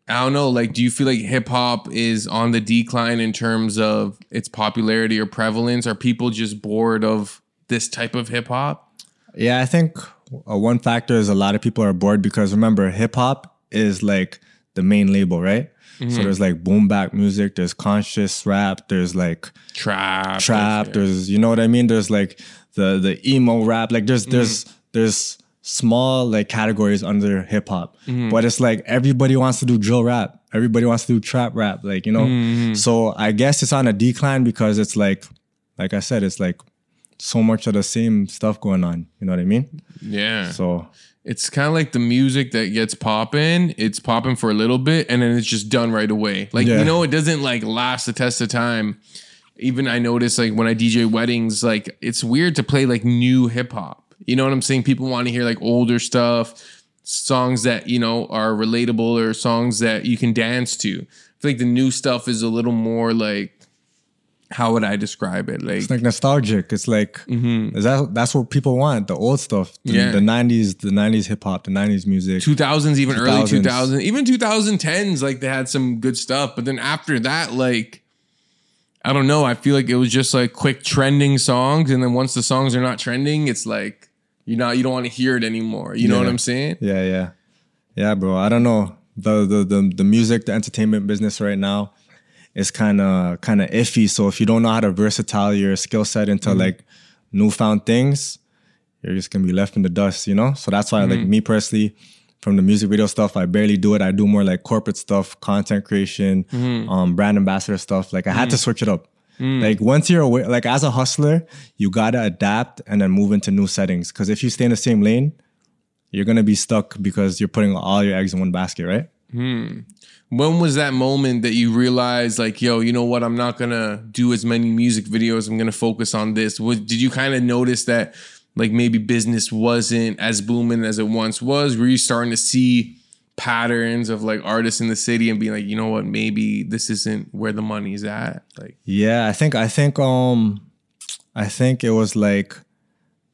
I don't know. Like, do you feel like hip hop is on the decline in terms of its popularity or prevalence? Are people just bored of this type of hip hop? Yeah, I think uh, one factor is a lot of people are bored because remember, hip hop is like the main label, right? So mm-hmm. there's like boom bap music, there's conscious rap, there's like Trap, trap, there's you know what I mean? There's like the the emo rap, like there's mm-hmm. there's there's small like categories under hip hop, mm-hmm. but it's like everybody wants to do drill rap, everybody wants to do trap rap, like you know. So I guess it's on a decline because it's like, like I said, it's like so much of the same stuff going on. You know what I mean? Yeah. So It's kind of like the music that gets popping. It's popping for a little bit and then it's just done right away. Like, Yeah. you know, it doesn't like last the test of time. Even I notice like when I DJ weddings, like it's weird to play like new hip hop. You know what I'm saying? People want to hear like older stuff, songs that, you know, are relatable or songs that you can dance to. I feel like the new stuff is a little more like, how would I describe it? Like, it's like nostalgic. It's like mm-hmm. is that that's what people want. The old stuff. The, Yeah. the '90s, the '90s hip hop, the '90s music. 2000s even early 2000s. 2000s even 2010s like they had some good stuff but then after that like i don't know i feel like it was just like quick trending songs and then once the songs are not trending it's like you know you don't want to hear it anymore you know what i'm saying Yeah, yeah, yeah, bro. I don't know the the the, the music, the entertainment business right now is kind of kind of iffy. So if you don't know how to versatile your skill set into Mm-hmm. like newfound things, you're just gonna be left in the dust, you know. So that's why, Mm-hmm. like me personally, from the music video stuff, I barely do it. I do more like corporate stuff, content creation, Mm-hmm. um, brand ambassador stuff. Like I had to switch it up. Mm. Like once you're aware, like as a hustler, you gotta adapt and then move into new settings. Because if you stay in the same lane, you're gonna be stuck because you're putting all your eggs in one basket, right? When was that moment that you realized like yo you know what? I'm not gonna do as many music videos. I'm gonna focus on this. What, did you kind of notice that like maybe business wasn't as booming as it once was? Were you starting to see patterns of like artists in the city and being like you know what? Maybe this isn't where the money's at like? Yeah, I think I think um I think it was like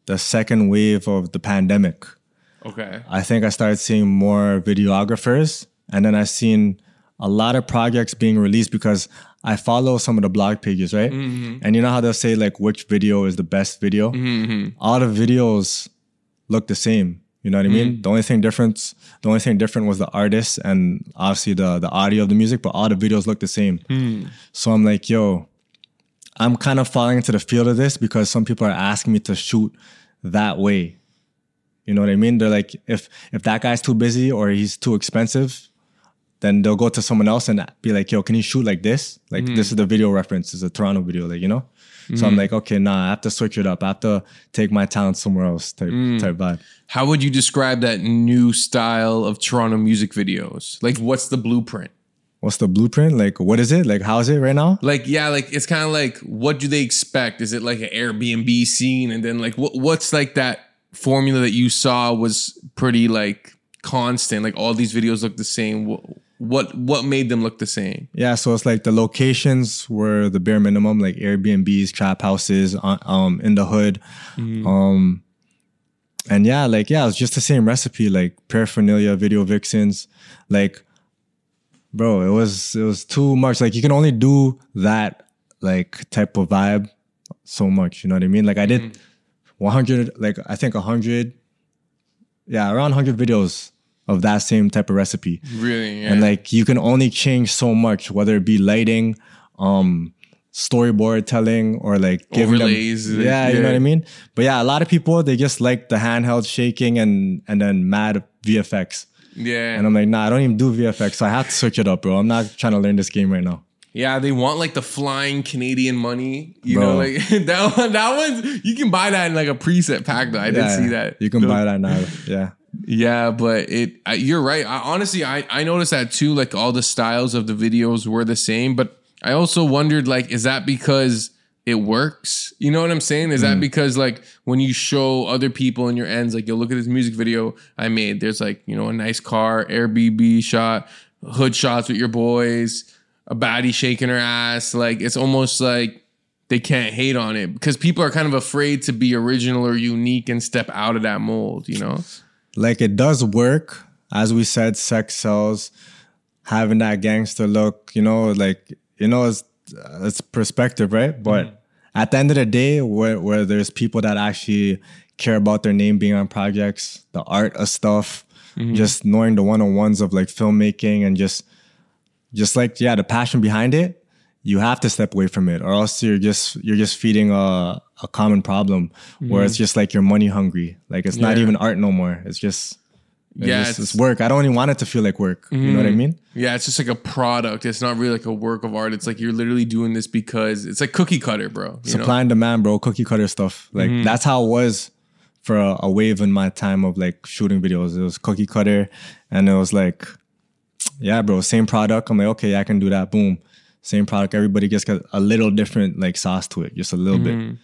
the second wave of the pandemic. okay. I think I started seeing more videographers and then I've seen a lot of projects being released because I follow some of the blog pages, right? Mm-hmm. And you know how they'll say like which video is the best video? Mm-hmm. All the videos look the same. You know what I mean? Mm. The only thing difference, the only thing different was the artist and obviously the the audio of the music, but all the videos look the same. Hmm. So I'm like, yo, I'm kind of falling into the field of this because some people are asking me to shoot that way. You know what I mean? They're like, if if that guy's too busy or he's too expensive, then they'll go to someone else and be like, yo, can you shoot like this? Like this mm. is the video reference. It's a Toronto video, like, you know? So I'm mm. like, okay, nah, I have to switch it up. I have to take my talent somewhere else type mm. type vibe. how would you describe that new style of toronto music videos like what's the blueprint What's the blueprint? Like, what is it? Like, how is it right now? like yeah like it's kind of like what do they expect is it like an airbnb scene and then like what what's like that formula that you saw was pretty like constant? Like all these videos look the same. What what, made them look the same? Yeah, so it's like the locations were the bare minimum, like Airbnbs, trap houses, uh, um, in the hood, um, and yeah, like yeah, it's just the same recipe, like paraphernalia, video vixens, like, bro, it was it was too much. Like you can only do that like type of vibe so much. You know what I mean? Like I did 100, like I think 100, yeah, around 100 videos of that same type of recipe Really? Yeah. and like you can only change so much whether it be lighting um storyboard telling or like giving Overlays, them like, yeah, you know what i mean but yeah a lot of people they just like the handheld shaking and and then mad vfx yeah. and i'm like nah i don't even do vfx so i have to switch it up bro i'm not trying to learn this game right now Yeah, they want like the flying Canadian money. You Bro. know, like that one. That one you can buy that in like a preset pack. Though I did yeah, see that. you can buy that now yeah Yeah, but it. I, you're right. I, honestly, I I noticed that too. Like all the styles of the videos were the same, but I also wondered like, is that because it works? You know what I'm saying? Is Mm. that because like when you show other people in your ends, like you'll look at this music video I made. There's like you know a nice car, Airbnb shot, hood shots with your boys, a baddie shaking her ass. Like it's almost like they can't hate on it because people are kind of afraid to be original or unique and step out of that mold. You know? Like it does work. As we said sex sells. Having that gangster look you know like you know it's it's perspective right? Mm-hmm. But at the end of the day where, where there's people that actually care about their name being on projects the art of stuff mm-hmm. just knowing the one-on-ones of like filmmaking and just just like yeah the passion behind it you have to step away from it or else you're just you're just feeding a, a common problem where it's mm-hmm. just like you're money hungry. Like it's not even art no more. It's just it's Yeah, just- it's- it's work. I don't even want it to feel like work. You know what i mm-hmm. mean? Yeah, it's just like a product. It's not really like a work of art. It's like you're literally doing this because it's like cookie cutter, bro. You know? supply and demand bro. Cookie cutter stuff. Like mm-hmm. that's how it was for a, a wave in my time of like shooting videos. It was cookie cutter and it was like yeah bro same product. I'm like okay i can do that. Boom. Same product. Everybody gets got a little different like sauce to it. Just a little bit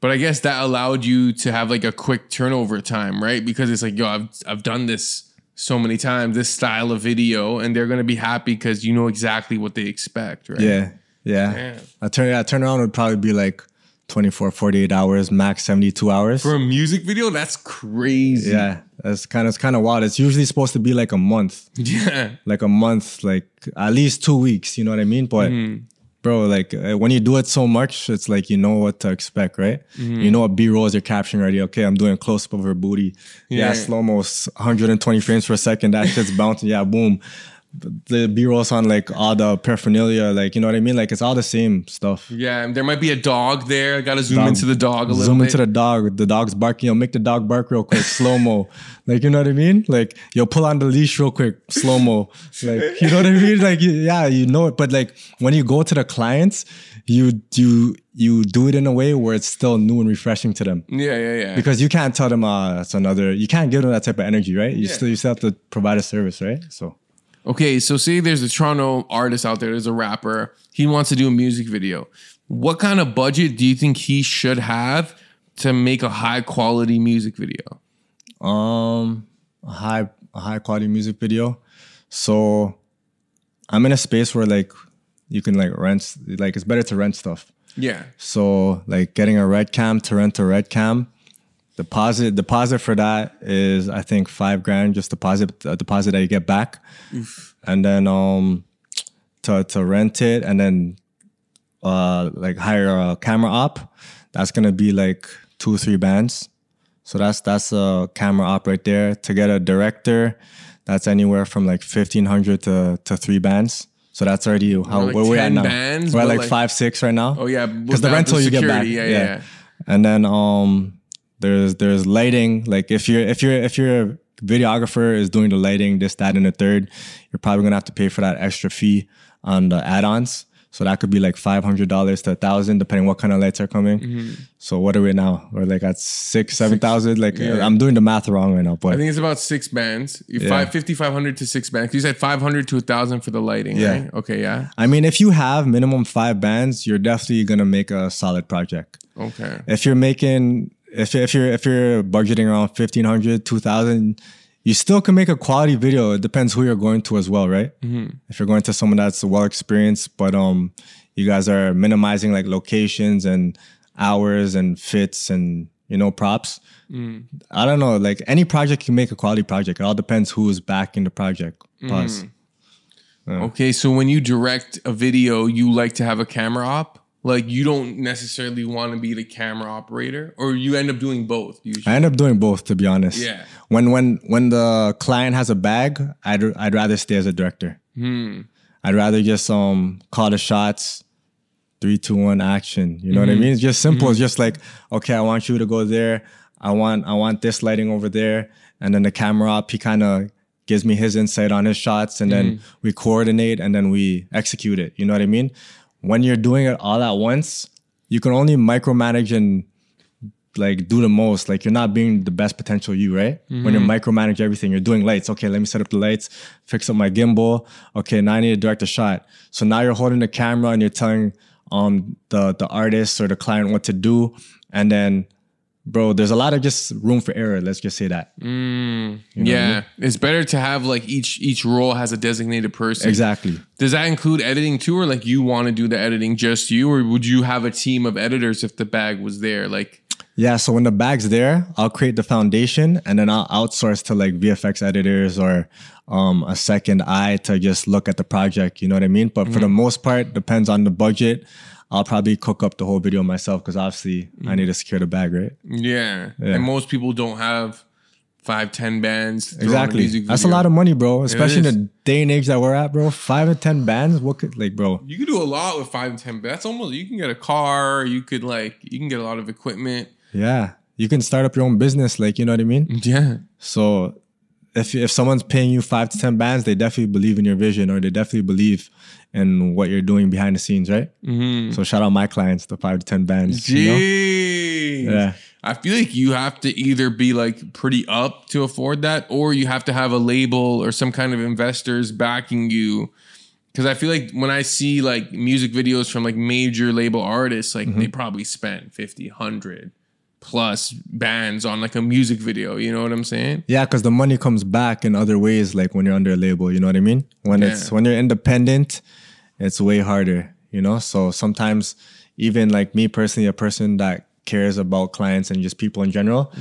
But I guess that allowed you to have like a quick turnover time, right? Because it's like, yo, I've I've done this so many times, this style of video, and they're gonna be happy because you know exactly what they expect, right? Yeah, yeah. Yeah. I turn yeah, turnaround would probably be like 24, 48 hours, max 72 hours. For a music video, that's crazy. yeah, that's kind of it's kind of wild. It's usually supposed to be like a month, Yeah. like a month, like at least two weeks. You know what I mean? But Mm-hmm. Bro, like uh, when you do it so much, it's like you know what to expect, right? Mm-hmm. You know what B rolls you're capturing already. Okay, I'm doing close up of her booty. Yeah, Yeah. slow mo, 120 frames per second. That shit's bouncing. Yeah, boom. The B rolls on like all the paraphernalia, like you know what I mean? Like it's all the same stuff. Yeah. There might be a dog there. I gotta zoom Dog- into the dog a little Zoom bit. into the dog. The dog's barking. Yo, make the dog bark real quick, slow mo. Like you know what I mean? Like yo, pull on the leash real quick, slow mo. Like you know what I mean? Like yeah, you know it. But like when you go to the clients, you you you do it in a way where it's still new and refreshing to them. yeah, yeah, yeah. Because you can't tell them uh it's another. You can't give them that type of energy, right? You Yeah. still you still have to provide a service, right? So Okay, so say there's a Toronto artist out there, there's a rapper, he wants to do a music video. What kind of budget do you think he should have to make a high quality music video? um a high a high quality music video. So I'm in a space where like you can like rent like it's better to rent stuff. Yeah. So like getting a red cam to rent a red cam, deposit deposit for that is I think five grand just deposit a deposit that you get back, and then um to to rent it and then uh like hire a camera op, that's gonna be like two three bands. So that's that's a camera op right there. To get a director, that's anywhere from like fifteen hundred to to three bands. So that's already how like where we're at 10 now. bands, we're at like, like- five six right now. Oh yeah, because the rental you get back. Yeah, yeah, yeah. And then um, there's there's lighting. Like if you're if you're if your videographer is doing the lighting, this that and the third, you're probably gonna have to pay for that extra fee on the add-ons. So that could be like five hundred dollars to a thousand, depending what kind of lights are coming. Mm-hmm. So what are we now? We're like at six, seven thousand. Like yeah. I'm doing the math wrong right now, but I think it's about six bands. You Yeah. five fifty five hundred to six bands. You said 500 to a 1,000 for the lighting, Yeah. right? Okay, yeah. I mean, if you have minimum five bands, you're definitely gonna make a solid project. Okay. if you're making if if you're if you're budgeting around 1500 2000 you you still can make a quality video. It depends who you're going to as well, right? Mm-hmm. If you're going to someone that's well experienced, but um, you guys are minimizing like locations and hours and fits and you know props. Mm. I don't know. Like any project can make a quality project. It all depends who is backing the project. Pause. Mm-hmm. Okay, so when you direct a video, you like to have a camera op? Like you don't necessarily want to be the camera operator, or you end up doing both usually. I end up doing both, to be honest. Yeah. When when when the client has a bag, I'd I'd rather stay as a director. Hmm. I'd rather just um call the shots, three, two, one, action. You know what I Mm-hmm. mean? It's just simple. It's just like, okay, I want you to go there. I want I want this lighting over there, and then the camera up. He kind of gives me his insight on his shots, and then Mm-hmm. we coordinate, and then we execute it. You know what I mean? When you're doing it all at once, you can only micromanage and like do the most. Like you're not being the best potential you, right? When you micromanage everything, you're doing lights. Okay, let me set up the lights, fix up my gimbal. Okay, now I need to direct a shot. So now you're holding the camera and you're telling um the the artist or the client what to do. And then bro, there's a lot of just room for error. Let's just say that. yeah, it's better to have like each each role has a designated person. Exactly. Does that include editing too, or like you want to do the editing just you, or would you have a team of editors if the bag was there? Like, Yeah, so when the bag's there, I'll create the foundation and then I'll outsource to like VFX editors or um, a second eye to just look at the project. You know what I mean? But for the most part, depends on the budget. I'll probably cook up the whole video myself because obviously I need to mm. secure the bag, right? yeah. Yeah. and most people don't have five, ten bands. a Exactly. music That's a lot of money, bro. Especially in the day and age that we're at, bro. Five to ten bands. What could like, bro? You could do a lot with five and ten. That's almost you can get a car. You could like you can get a lot of equipment. Yeah, you can start up your own business. Like, you know what I mean? Yeah. So if if someone's paying you five to ten bands, they definitely believe in your vision or they definitely believe in what you're doing behind the scenes, right? Mm-hmm. So shout out my clients, the five to ten bands. You know? Jeez. Yeah. I feel like you have to either be like pretty up to afford that, or you have to have a label or some kind of investors backing you. Because I feel like when I see like music videos from like major label artists, like Mm-hmm. they probably spent 50, 100 plus bands on like a music video. You know what I'm saying? Yeah, because the money comes back in other ways, like when you're under a label. You know what I mean? When it's when you're independent, it's way harder. You know, so sometimes even like me personally, a person that cares about clients and just people in general,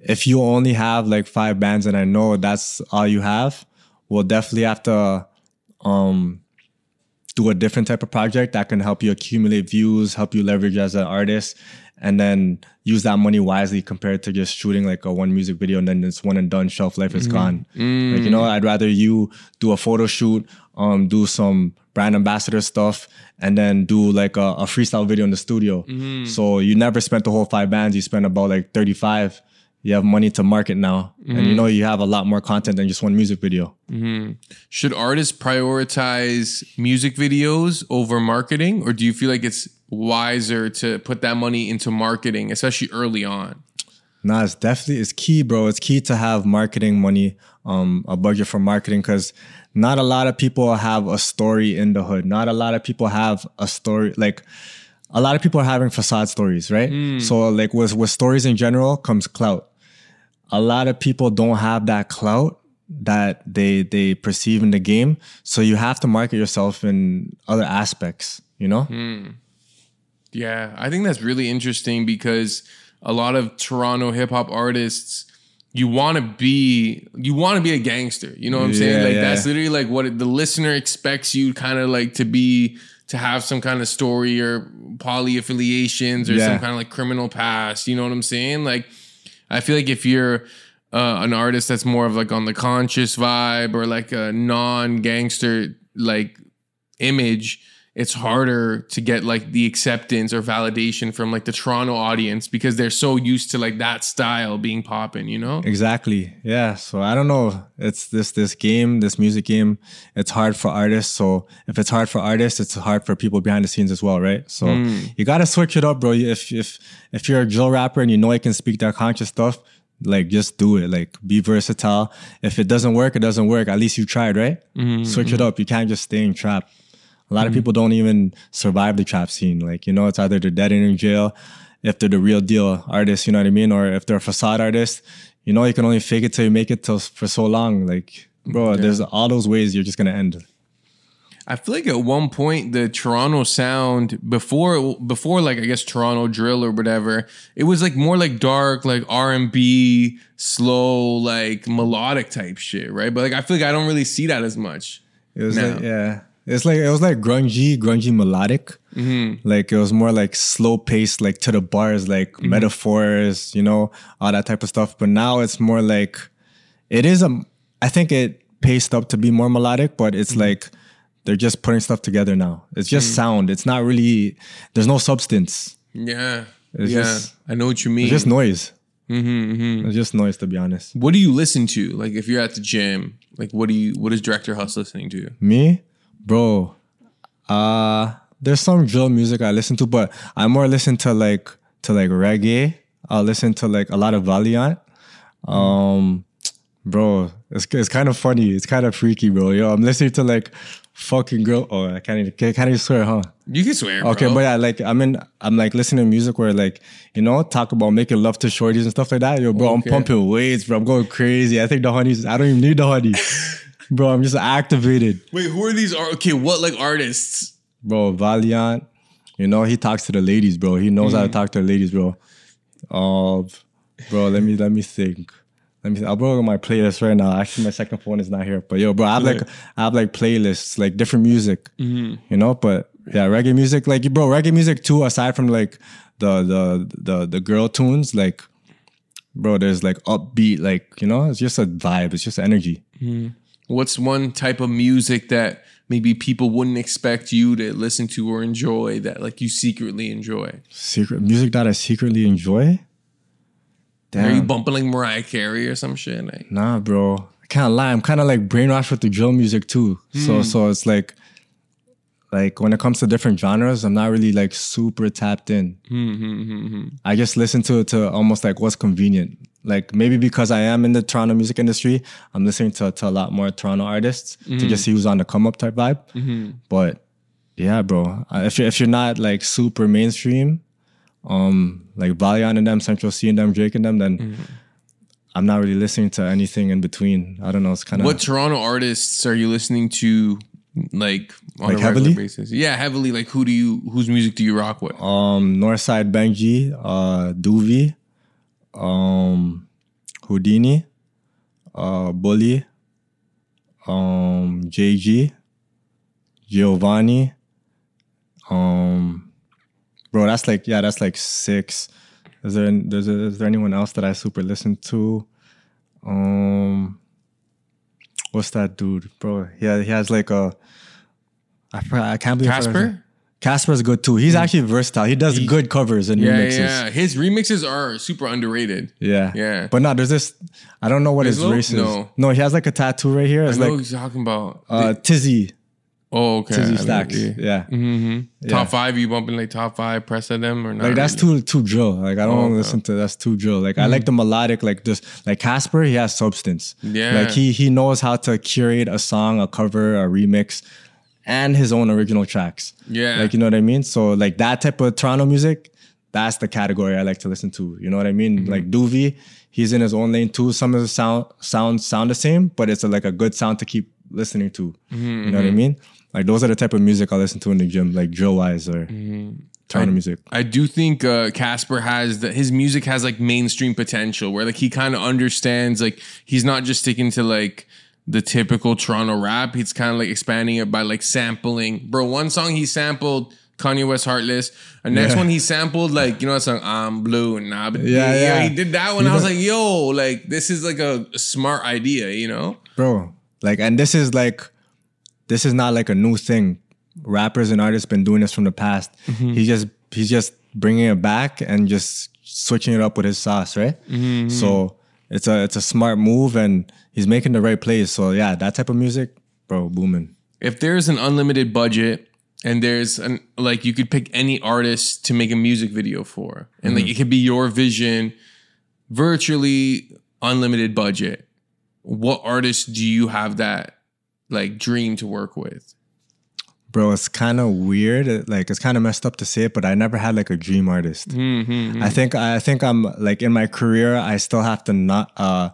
if you only have like five bands and I know that's all you have, we'll definitely have to um do a different type of project that can help you accumulate views, help you leverage as an artist, and then use that money wisely compared to just shooting like a one music video and then it's one and done, shelf life is gone. Like, you know, I'd rather you do a photo shoot, um, do some brand ambassador stuff, and then do like a, a freestyle video in the studio. Mm-hmm. So you never spent the whole five bands, you spent about like 35. You have money to market now. And you mm-hmm. know you have a lot more content than just one music video. Mm-hmm. Should artists prioritize music videos over marketing, or do you feel like it's wiser to put that money into marketing, especially early on? Nah, it's definitely it's key, bro. It's key to have marketing money, um, a budget for marketing, because not a lot of people have a story in the hood. Not a lot of people have a story like a lot of people are having facade stories, right? So like with with stories in general comes clout. A lot of people don't have that clout that they they perceive in the game. So you have to market yourself in other aspects, you know? Yeah, I think that's really interesting because a lot of Toronto hip hop artists, you want to be, you want to be a gangster. You know what I'm saying? Yeah, Like yeah. that's literally like what it- the listener expects you kind of like to be, to have some kind of story or poly affiliations or Yeah. some kind of like criminal past. You know what I'm saying? Like, I feel like if you're uh, an artist that's more of like on the conscious vibe or like a non gangster like image, it's harder to get like the acceptance or validation from like the Toronto audience because they're so used to like that style being popping, you know? Exactly. Yeah. So I don't know. It's this this game, this music game. It's hard for artists. So if it's hard for artists, it's hard for people behind the scenes as well, right? So hmm. you gotta switch it up, bro. If if if you're a drill rapper and you know you can speak that conscious stuff, like just do it. Like be versatile. If it doesn't work, it doesn't work. At least you tried, right? Mm-hmm, switch it mm-hmm. up. You can't just stay in trap. A lot of mm-hmm. people don't even survive the trap scene. Like, you know, it's either they're dead in jail if they're the real deal artist, you know what I mean? Or if they're a facade artist, you know, you can only fake it till you make it till for so long. Like, bro, there's all those ways you're just gonna end. I feel like at one point the Toronto sound before before like I guess Toronto drill or whatever, it was like more like dark, like R and B, slow, like melodic type shit, right? But like I feel like I don't really see that as much. It was now. like, yeah, it's like it was like grungy, grungy melodic. Mm-hmm. Like it was more like slow paced, like to the bars, like mm-hmm. metaphors, you know, all that type of stuff. But now it's more like it is a. I think it paced up to be more melodic, but it's mm-hmm. like they're just putting stuff together now. It's just mm. sound. It's not really. There's no substance. Yeah, It's yeah, just- I know what you mean. It's just noise. It's just noise, to be honest. what do you listen to? Like if you're at the gym, like what do you? What is Director Huss listening to? Me, bro. Uh there's some drill music I listen to, but I more listen to like to like reggae. I'll listen to like a lot of Valiant. Um, bro, it's it's kind of funny. It's kind of freaky, bro. Yo, I'm listening to like fucking girl. Oh, I can't even can't even swear, huh? You can swear. Okay, bro. but yeah, like I'm in, I'm like listening to music where like you know talk about making love to shorties and stuff like that. Yo, bro, Okay. I'm pumping weights, bro. I'm going crazy. I think the honeys. I don't even need the honey, bro. I'm just activated, wait, who are these? Ar- okay, what like artists? bro. Valiant, you know he talks to the ladies, bro. He knows how to mm. talk to the ladies, bro. Uh, bro, let me let me think. Let me. I'll bro my playlist right now. Actually, my second phone is not here, but yo, bro, I have like I have like playlists, like different music, mm-hmm. you know. But yeah, reggae music, like bro, reggae music too. Aside from like the the the the girl tunes, like bro, there's like upbeat, like you know, it's just a vibe. It's just energy. Mm-hmm. What's one type of music that maybe people wouldn't expect you to listen to or enjoy that like you secretly enjoy? Secret music that I secretly enjoy. Are you Damn. bumping like Mariah Carey or some shit? Like, Nah, bro. I can't lie. I'm kind of like brainwashed with the drill music too. So hmm. so it's like like when it comes to different genres, I'm not really like super tapped in. Hmm, hmm, I just listen to it to almost like what's convenient. Like maybe because I am in the Toronto music industry, I'm listening to, to a lot more Toronto artists to just see who's on the come up type vibe. But yeah, bro. If you're, if you're not like super mainstream, um, like Valiant and them, Central Cee and them, Drake and them, then I'm not really listening to anything in between. I don't know. It's kind of what Toronto artists are you listening to? Like on Like a regular basis? Yeah, heavily. Like who do you? Whose music do you rock with? um Northside Benji, uh Doovie, um Houdini, uh Bully, um JG, Giovanni, um bro, that's like yeah, that's like six. Is there there's a, is there anyone else that I super listen to? Um what's that dude, bro? Yeah, he has like a I, can't believe I forgot his. Casper. Casper's good too. He's actually versatile. He does good covers and Yeah, remixes. yeah. His remixes are super underrated. Yeah. Yeah. But no, there's this. I don't know what his race is. No. No, he has like a tattoo right here. I It's know like what you're talking about. uh, Tizzy. oh, okay. I Tizzy know, Stacks. yeah. Yeah. Mm-hmm. Top five? You bumping like top five? Press of them or not? Like that's too too drill. Like I don't Oh, want to listen to that's too drill. Like I like the melodic, like just like Casper, he has substance. Yeah. Like he he knows how to curate a song, a cover, a remix, and his own original tracks. Yeah. Like you know what I mean? So like that type of Toronto music, that's the category I like to listen to. You know what I mean? Mm-hmm. Like Doovie, he's in his own lane too. Some of the sound sounds sound the same, but it's a, like a good sound to keep listening to. Mm-hmm, You know what I mean? Like those are the type of music I listen to in the gym, like drill wise or Mm-hmm. Toronto music. I do think uh, Casper has that his music has like mainstream potential where like he kind of understands like he's not just sticking to like the typical Toronto rap. He's kind of like expanding it by like sampling. Bro, one song he sampled Kanye West Heartless. The next Yeah. one he sampled like you know that song I'm blue and nah, but Yeah, yeah. He did that one. I was like, yo, like this is like a, smart idea, you know? bro. Like, and this is like, this is not like a new thing. Rappers and artists been doing this from the past. Mm-hmm. He's just he's just bringing it back and just switching it up with his sauce, right? Mm-hmm. So it's a it's a smart move, and he's making the right plays. So yeah, that type of music, bro, booming. if there's an unlimited budget and there's an like you could pick any artist to make a music video for and like mm-hmm. it could be your vision virtually unlimited budget what artist do you have that like dream to work with Bro, it's kind of weird. Like it's kind of messed up to say it, but I never had like a dream artist. Mm-hmm, I think I think I'm like in my career, I still have to not uh,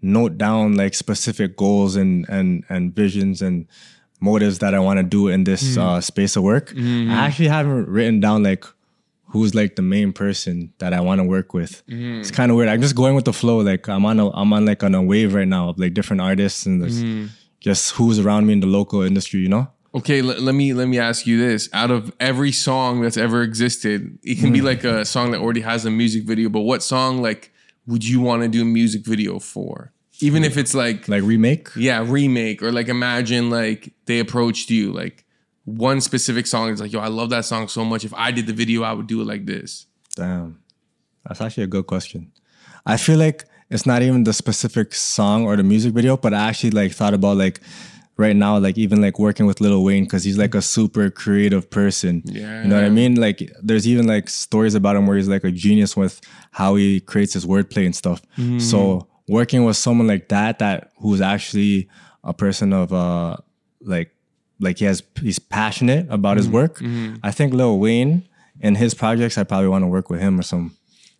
note down like specific goals and and and visions and motives that I want to do in this Mm-hmm. uh, space of work. I actually haven't written down like who's like the main person that I want to work with. Mm-hmm. It's kind of weird. I'm just going with the flow. Like I'm on a I'm on like on a wave right now of like different artists and Mm-hmm. just who's around me in the local industry. You know. Okay, let, let me let me ask you this: Out of every song that's ever existed, it can be Mm. like a song that already has a music video. But what song like would you want to do a music video for? Even if it's like Like remake. yeah, remake or like imagine like they approached you like one specific song is like yo, I love that song so much. If I did the video, I would do it like this. Damn. That's actually a good question. I feel like it's not even the specific song or the music video, but I actually like thought about like right now, like even like working with Lil Wayne because he's like a super creative person. Yeah. You know what I mean? Like there's even like stories about him where he's like a genius with how he creates his wordplay and stuff. So mm. working with someone like that, that who's actually a person of uh like like he has he's passionate about his mm. work. Mm-hmm. I think Lil Wayne and his projects, I probably want to work with him or some.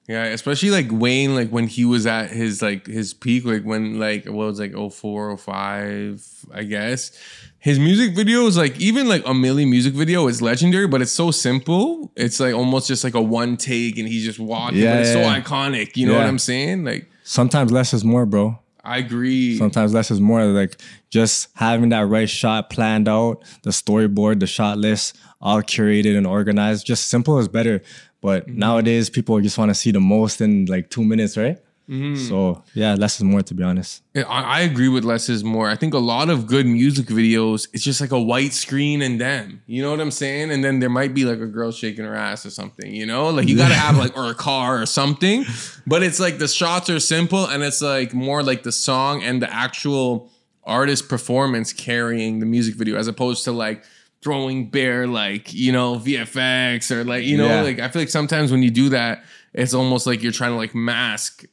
Yeah, especially like Wayne, like when he was at his like his peak, like when like what was like 04, 05, I guess. His music videos, like even like a Milli music video is legendary, but it's so simple. It's like almost just like a one take and he's just walking. Yeah, but it's so yeah, yeah. iconic. You know what I'm saying? Like Sometimes less is more, bro. I agree. Sometimes less is more. Like just having that right shot planned out, the storyboard, the shot list, all curated and organized. Just simple is better. But mm-hmm. nowadays, people just want to see the most in like two minutes, right? Mm-hmm. So yeah, less is more. To be honest. Yeah, I, I agree with less is more. I think a lot of good music videos, it's just like a white screen and them. You know what I'm saying? And then there might be like a girl shaking her ass or something, you know? Like you gotta have like or a car or something. But it's like the shots are simple and it's like more like the song and the actual artist performance carrying the music video as opposed to like throwing bare like, you know, VFX or like, you know, Yeah. like I feel like sometimes when you do that, it's almost like you're trying to like mask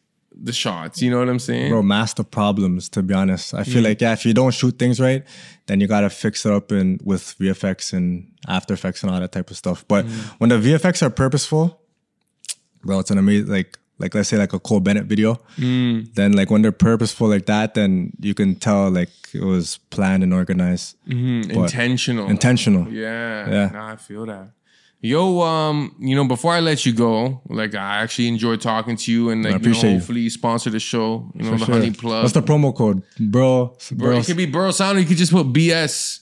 the shots. You know what I'm saying? bro, master problems. To be honest, I feel mm. like yeah, if you don't shoot things right, then you gotta fix it up in with VFX and After Effects and all that type of stuff. But mm. when the VFX are purposeful, bro, it's an amazing like like let's say like a Cole Bennett video. Then like when they're purposeful like that, then you can tell like it was planned and organized, intentional. intentional. yeah. Yeah. Nah, I feel that. Yo, um, you know, before I let you go, like I actually enjoyed talking to you and like know, appreciate you. hopefully you sponsor the show. You know, the Sure. honey plug. What's the promo code, bro? Bro, Bro, it could be Borough Sound or you could just put BS.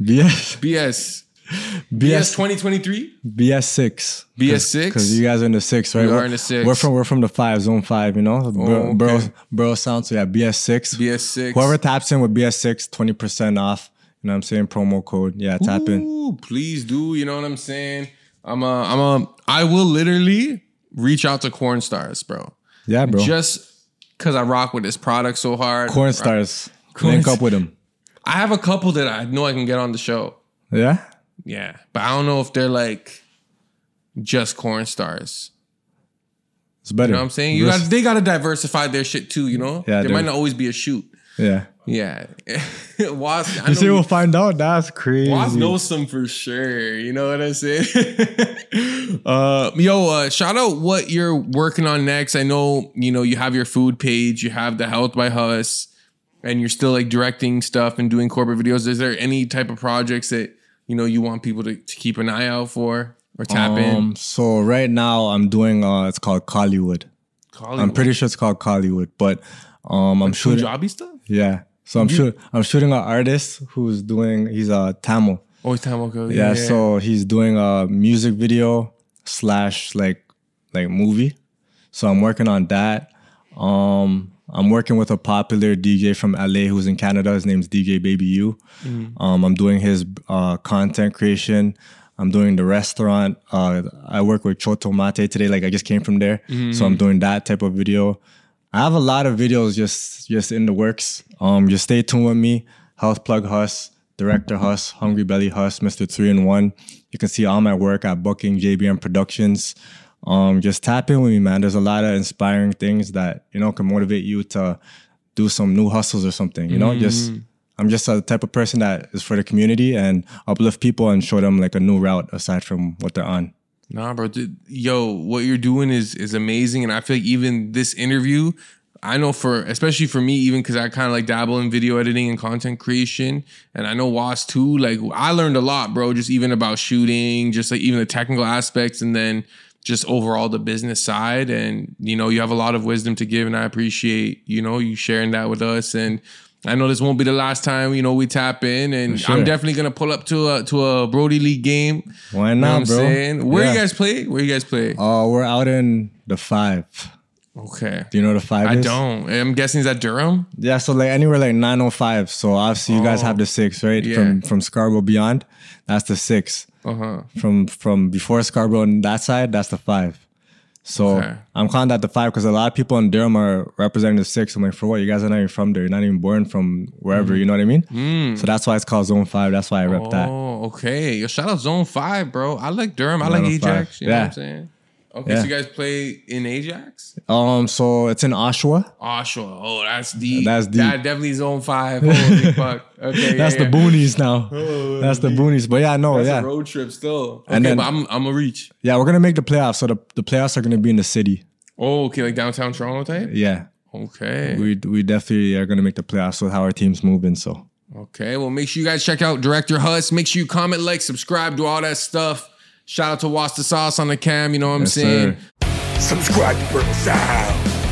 BS BS. BS BS 2023? BS six. BS six? Because you guys are in the six, right? We are in the six. We're from we're from the five, zone five, you know? Oh, bro, okay. bro, bro sound. So yeah, BS six. BS six. Whoever taps in with BS six, 20% off. You know what I'm saying? Promo code. Yeah, tap in. Please do. You know what I'm saying? I'm a, I'm a, I will literally reach out to Corn Stars, bro. Yeah, bro. Just because I rock with this product so hard. Corn stars. Corn Link up with them. I have a couple that I know I can get on the show. Yeah? Yeah, but I don't know if they're like just corn stars. It's better. You know what I'm saying? You got they got to diversify their shit too. You know, Yeah, there they- might not always be a shoot. Yeah. Yeah, Was, I You see, we'll find out. That's crazy. Was knows some for sure. You know what I'm saying? uh, yo, uh, shout out what you're working on next. I know you know you have your food page, you have the Health by Huss, and you're still like directing stuff and doing corporate videos. Is there any type of projects that you know you want people to, to keep an eye out for or tap in? Um, so right now I'm doing uh it's called Kollywood. I'm pretty sure it's called Kollywood, but um I'm shooting Punjabi stuff. yeah. So I'm shooting I'm shooting an artist who's doing he's a Tamil. Always time ago. Yeah, so he's doing a music video slash like like movie. So I'm working on that. Um I'm working with a popular DJ from LA who's in Canada. His name's DJ Baby U. Um, I'm doing his uh, content creation. I'm doing the restaurant. Uh, I work with Choto Mate today. Like I just came from there, so I'm doing that type of video. I have a lot of videos just just in the works. Um, just stay tuned with me. Health Plug Huss, Director Huss, Hungry Belly Huss, Mr. Three and One. You can see all my work at Booking JBM Productions. Um, just tap in with me, man. There's a lot of inspiring things that you know can motivate you to do some new hustles or something. You know, just I'm just a type of person that is for the community and uplift people and show them like a new route aside from what they're on. Nah, bro. Dude, yo, what you're doing is is amazing, and I feel like even this interview, I know for especially for me, even because I kind of like dabble in video editing and content creation, and I know Was too. Like I learned a lot, bro. Just even about shooting, just like even the technical aspects, and then just overall the business side. And you know, you have a lot of wisdom to give, and I appreciate you know you sharing that with us and. I know this won't be the last time you know we tap in, and sure. I'm definitely gonna pull up to a to a Brody League game. Why You know not, bro? saying? Where Yeah. you guys play? Where you guys play? Oh, we're out in the five. Okay. Do you know the five I is? don't. I'm guessing is that Durham? Yeah, so like anywhere like 905. So obviously you guys Oh. have the six, right? Yeah. From from Scarborough beyond, that's the six. Uh-huh. From from before Scarborough on that side, that's the five. So Okay. I'm calling that the five because a lot of people in Durham are representing the six. I'm like, for what? You guys are not even from there. You're not even born from wherever. You know what I mean? So that's why it's called Zone Five. That's why I rep that. Oh, okay. Yo, shout out Zone 5, bro. I like Durham. I like 905. Ajax. You know what I'm Yeah. saying? Okay, Yeah. so you guys play in Ajax? Um, so it's in Oshawa. Oshawa. Oh, that's deep. That's deep. That definitely Zone 5. Holy fuck. Okay. That's yeah, the yeah. boonies now. that's the boonies. But yeah, no, That's yeah, a road trip still. Okay, And then- but I'm I'm a reach. yeah. We're gonna make the playoffs. So the, the playoffs are gonna be in the city. Oh, okay, like downtown Toronto type? Yeah, Okay. we we definitely are gonna make the playoffs with how our team's moving. So Okay, well, make sure you guys check out Director Huss. Make sure you comment, like, subscribe, do all that stuff. Shout out to Wasta Sauce on the cam. You know what I'm Yes, saying? sir. Subscribe to Borough Sound.